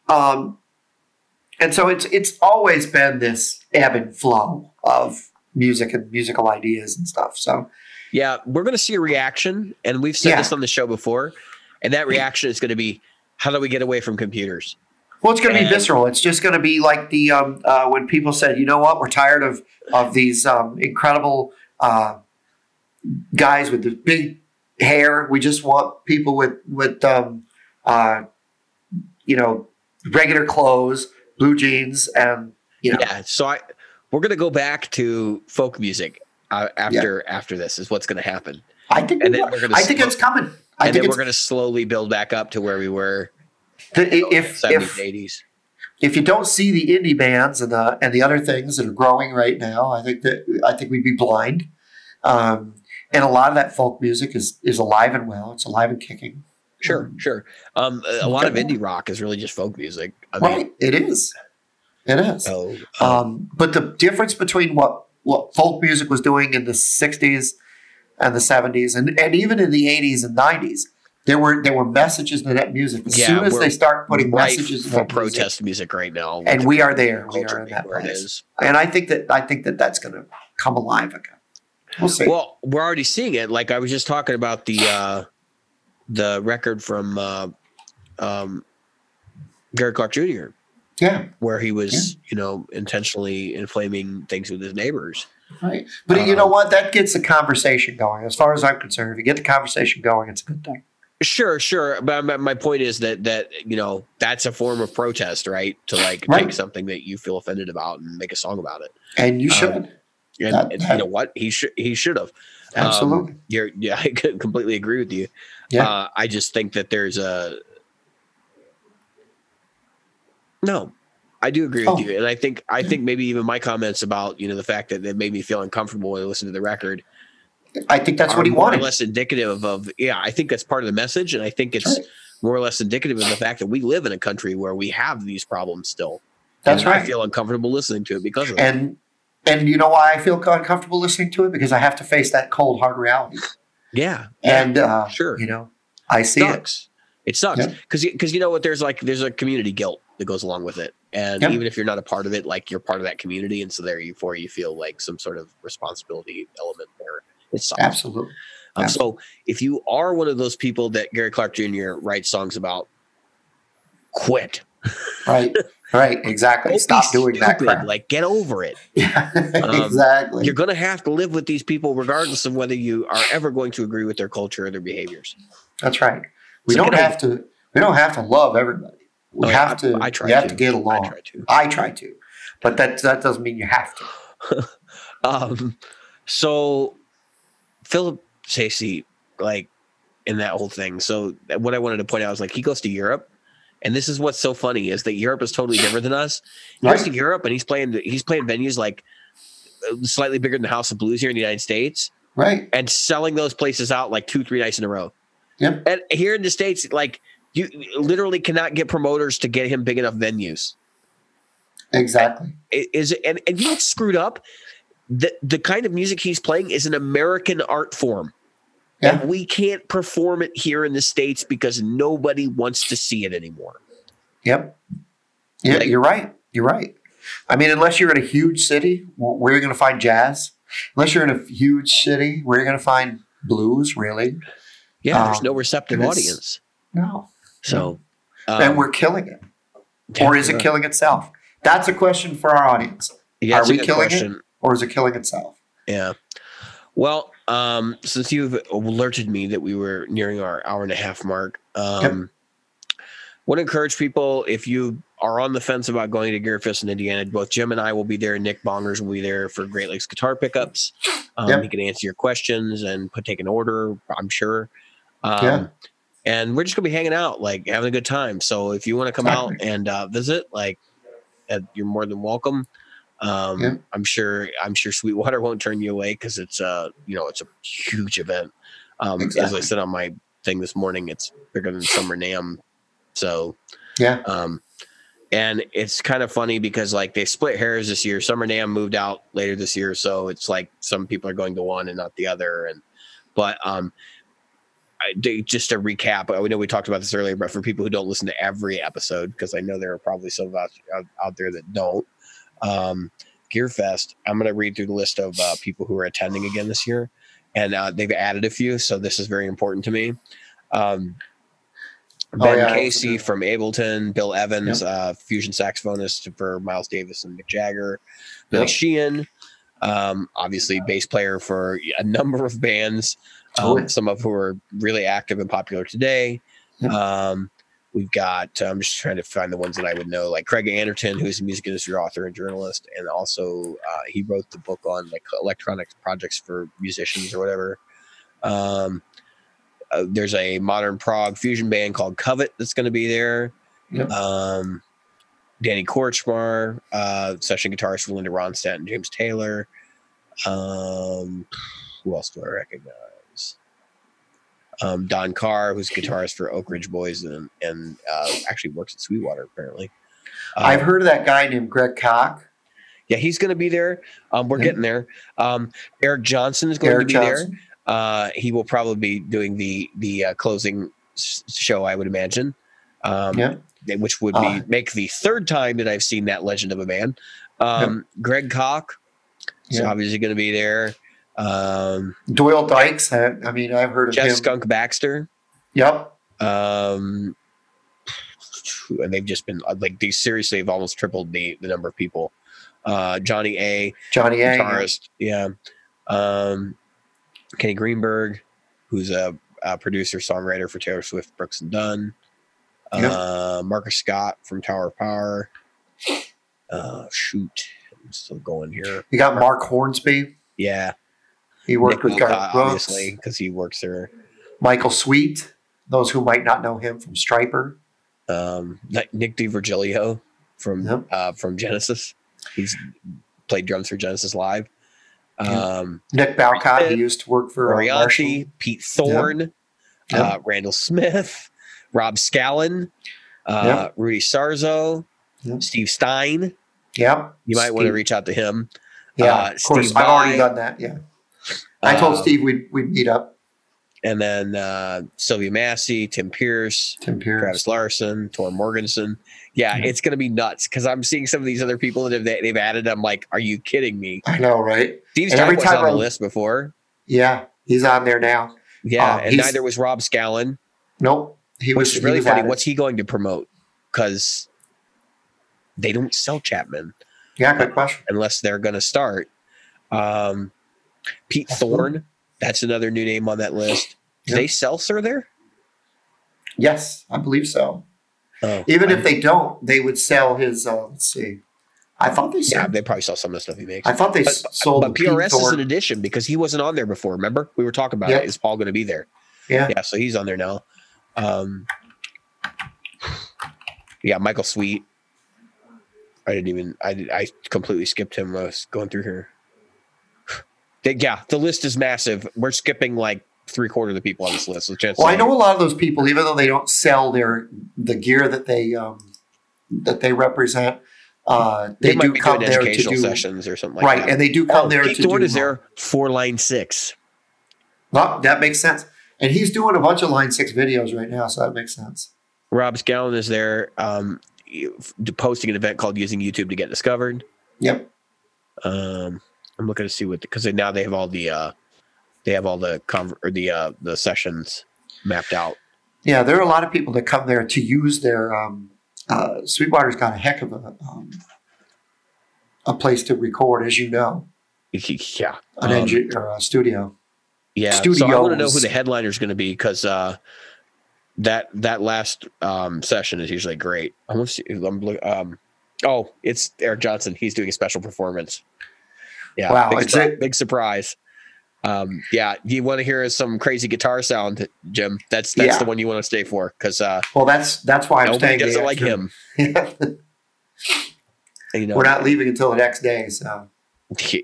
um, and so it's it's always been this ebb and flow of music and musical ideas and stuff. So Yeah, we're going to see a reaction, and we've said Yeah. this on the show before, and that reaction is going to be, how do we get away from computers? Well, it's going to be visceral. It's just going to be like the um, uh, when people said, "You know what? We're tired of of these um, incredible uh, guys with the big hair. We just want people with with um, uh, you know regular clothes, blue jeans, and you know Yeah, so I we're going to go back to folk music uh, after after this is what's going to happen, I think and we then are. we're gonna I think it's coming. I and think then we're going to slowly build back up to where we were the, if if eighties. if you don't see the indie bands and the and the other things that are growing right now, I think that I think we'd be blind. Um, and a lot of that folk music is is alive and well. It's alive and kicking. Sure, sure. Um, a, a lot of indie rock is really just folk music. I mean, right? It is. It is. so um, Um, but the difference between what what folk music was doing in the '60s and the '70s, and, and even in the '80s and '90s, there were there were messages in that music. As Yeah, soon as they start putting messages in for that music, protest music right now, and we are there. We are in that place. and I think that I think that that's going to come alive again. We'll see. Well, we're already seeing it. Like I was just talking about the uh, the record from uh, um, Gary Clark Jr., yeah, where he was, you know, intentionally inflaming things with his neighbors. right. But you Um, know what? That gets the conversation going. As far as I'm concerned, if you get the conversation going, it's a good thing. Sure, sure. But my, point is that that you know that's a form of protest, right? To like Right. take something that you feel offended about and make a song about it. And you Um, should And, That- and you know what? He should he should have. absolutely. Um, you're yeah, I completely agree with you. Yeah. Uh, I just think that there's a no. I do agree with Oh. you, and I think I think maybe even my comments about you know the fact that it made me feel uncomfortable when I listened to the record. I think that's what he wanted. more or less indicative of yeah. I think that's part of the message, and I think it's right. more or less indicative of the fact that we live in a country where we have these problems still. That's and I feel uncomfortable listening to it because of it. And and you know why I feel uncomfortable listening to it because I have to face that cold hard reality. Yeah, And uh, Sure. you know, I see it. sucks. It sucks Yeah. because because you know what? There's like there's a community guilt that goes along with it, and Yeah. even if you're not a part of it, like you're part of that community, and so therefore you feel like some sort of responsibility element there. It's. Absolutely. Um, so if you are one of those people that Gary Clark Jr. writes songs about, quit. Right. Right. Exactly. Don't Stop doing that crap. Like get over it. Yeah. Um, exactly. You're going to have to live with these people regardless of whether you are ever going to agree with their culture or their behaviors. That's right. We So don't have to. We don't have to love everybody. We Oh, have I- to. I try we have to. to get I along. try to. I try to, but that that doesn't mean you have to. Um, so Philip Sayce, like in that whole thing. So what I wanted to point out was like he goes to Europe, and this is what's so funny is that Europe is totally different than us. He goes to Europe and he's playing he's playing venues like slightly bigger than the House of Blues here in the United States, Right. and selling those places out like two three nights in a row. Yep. And here in the states, like you literally cannot get promoters to get him big enough venues. Exactly. I- Is it, and and you screwed up? The the kind of music he's playing is an American art form. Yeah. And we can't perform it here in the States because nobody wants to see it anymore. Yep. Yeah, Like- you're right. You're right. I mean, unless you're in a huge city, wh- where are you going to find jazz? Unless you're in a huge city, where are you going to find blues? Really? Yeah, there's Um, no receptive audience. No. So, and um, we're killing it, yeah, or is it killing itself? That's a question for our audience. Yeah, are we good killing it? Or is it killing itself? Yeah. Well, um, since you've alerted me that we were nearing our hour and a half mark, um, want to encourage people if you are on the fence about going to Gear Fest in Indiana, both Jim and I will be there. Nick Bongers will be there for Great Lakes guitar pickups. Um, Yep. He can answer your questions and put take an order. I'm sure. Um, Yeah. And we're just gonna be hanging out, like having a good time. So if you want to come out and uh, visit, like, uh, you're more than welcome. Um, Yeah. I'm sure I'm sure Sweetwater won't turn you away because it's a you know it's a huge event. Um, As I Exactly. said on my thing this morning, it's bigger than Summer NAMM. So Yeah. um, and it's kind of funny because like they split hairs this year. Summer NAMM moved out later this year, so it's like some people are going to one and not the other. And but um, just to recap, I know we talked about this earlier, but for people who don't listen to every episode, because I know there are probably some out, out, out there that don't. Um, Gearfest, I'm going to read through the list of uh, people who are attending again this year, and uh, they've added a few, so this is very important to me. Um, Oh, Ben yeah, Casey from Ableton, Bill Evans, uh, fusion saxophonist for Miles Davis and Mick Jagger, Billy Yep. Sheehan, um, obviously bass player for a number of bands, um, Oh, yeah. some of who are really active and popular today. Um, we've got, I'm just trying to find the ones that I would know, like Craig Anderton, who's a music industry author and journalist, and also uh, he wrote the book on like electronic projects for musicians or whatever. Um, uh, there's a modern prog fusion band called Covet that's going to be there. Yep. Um, Danny Korchmar, uh, session guitarist for Linda Ronstadt and James Taylor. Um, who else do I recognize? Um, Don Carr, who's guitarist for Oak Ridge Boys and, and uh, actually works at Sweetwater apparently. Uh, I've heard of that guy named Greg Koch. yeah, he's going to be there. Um, we're Yeah. getting there. Um, Eric Johnson is going Eric to be there. Uh, he will probably be doing the the uh, closing s- show, I would imagine. Um, Yeah. Which would be Uh, make the third time that I've seen that Legend of a Man. Um, Greg Koch is Yeah. obviously going to be there. Um, Doyle Dykes. I, I mean, I've heard of Jeff him. Skunk Baxter. Yep. Um, and they've just been uh, like these. Seriously, have almost tripled the the number of people. Uh, Johnny A. Johnny A. guitarist. Yeah. Um, Kenny Greenberg, who's a, a producer, songwriter for Taylor Swift, Brooks and Dunn. Yep. Uh, Marcus Scott from Tower of Power. Uh, shoot, I'm still going here. You got Mark Hornsby. Yeah, He worked Nick with Garth Brooks. obviously because he works there. Michael Sweet. Those who might not know him from Stryper. Um, Nick D'Virgilio from Yep. uh, from Genesis. He's played drums for Genesis Live. Um, Nick Bowcott. He used to work for uh. Moriarty, Pete Thorn, Yep. uh, Randall Smith, Rob Scallon, uh, Yep. Rudy Sarzo, Yep. Steve Stein. Yep. You might want to reach out to him. Yeah, uh, of course. Steve I've already done that. Yeah. I told Um, Steve we'd, we'd meet up. And then uh, Sylvia Massy, Tim Pierce, Tim Pierce. Travis Larson, Tor Morganson. Yeah, Yeah. it's going to be nuts because I'm seeing some of these other people that have, they've added. I'm like, are you kidding me? I know, right? Steve's every was time on the list before. Yeah, he's on there now. Yeah, Uh, and neither was Rob Scallon. Nope. He Which was is really funny. at. What's he going to promote? Because they don't sell Chapman Yeah, good question. unless they're going to start. Um, Pete cool. That's another new name on that list. Do Yeah. they sell Suhr there? Yes, I believe so. Oh, Even I- if they don't, they would sell his. Uh, let's see. I thought they yeah, sold. they probably sell some of the stuff he makes. I thought they But, sold. but PRS is an addition because he wasn't on there before. Remember, we were talking about Yep. it. Is Paul going to be there? Yeah. Yeah, so he's on there now. Um, yeah, Michael Sweet. I didn't even. I did, I completely skipped him. I was going through here. Yeah, the list is massive. We're skipping like three quarter of the people on this list. Well, I know a lot of those people, even though they don't sell their the gear that they um, that they represent, uh, they, they, do come there to do sessions or something like right, that. and they do come oh, there Pete to do. is there for line six. Well, that makes sense, and he's doing a bunch of Line Six videos right now, so that makes sense. Rob Scallon is there um, posting an event called "Using YouTube to Get Discovered." Yep. Um, I'm looking to see what because now they have all the uh, they have all the conver- or the uh, the sessions mapped out. Yeah, there are a lot of people that come there to use their. Um, uh, Sweetwater's got a heck of a um, a place to record, as you know, Yeah, an Um, engine or a studio. yeah. So I want to know who the headliner is going to be because uh, that that last um, session is usually great. I want to see. I'm um, oh, it's Eric Johnson. He's doing a special performance. Yeah, Wow, big, it's big surprise. Um, yeah, you want to hear some crazy guitar sound, Jim? That's that's Yeah. the one you want to stay for because uh, Well, that's that's why I'm nobody staying. doesn't like him. Yeah. You know, We're not leaving until the next day. So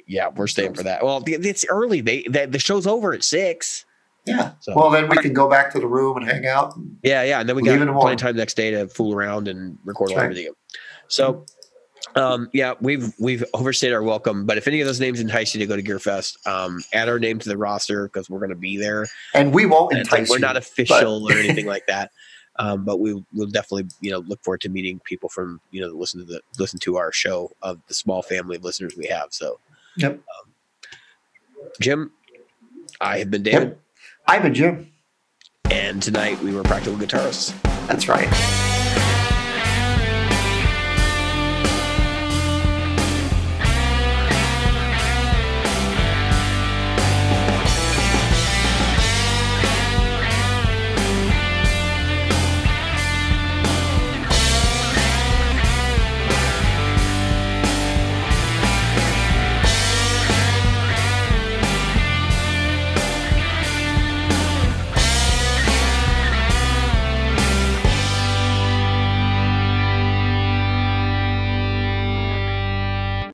yeah, we're staying for that. Well, it's early. They the, the show's over at six. yeah. So Well, then we can go back to the room and hang out. yeah, yeah, and then we got plenty of time the next day to fool around and record all Right. everything. So. Um, yeah, we've we've overstayed our welcome, but if any of those names entice you to go to Gearfest, um, add our name to the roster because we're going to be there. And we won't And it's like, entice we're not official or anything like that. Um, but we will definitely, you know, look forward to meeting people from, you know, listen to the listen to our show of the small family of listeners we have. So, Yep. um, Jim, I have been David, Yep. I've been Jim. and tonight we were practical guitarists. That's right.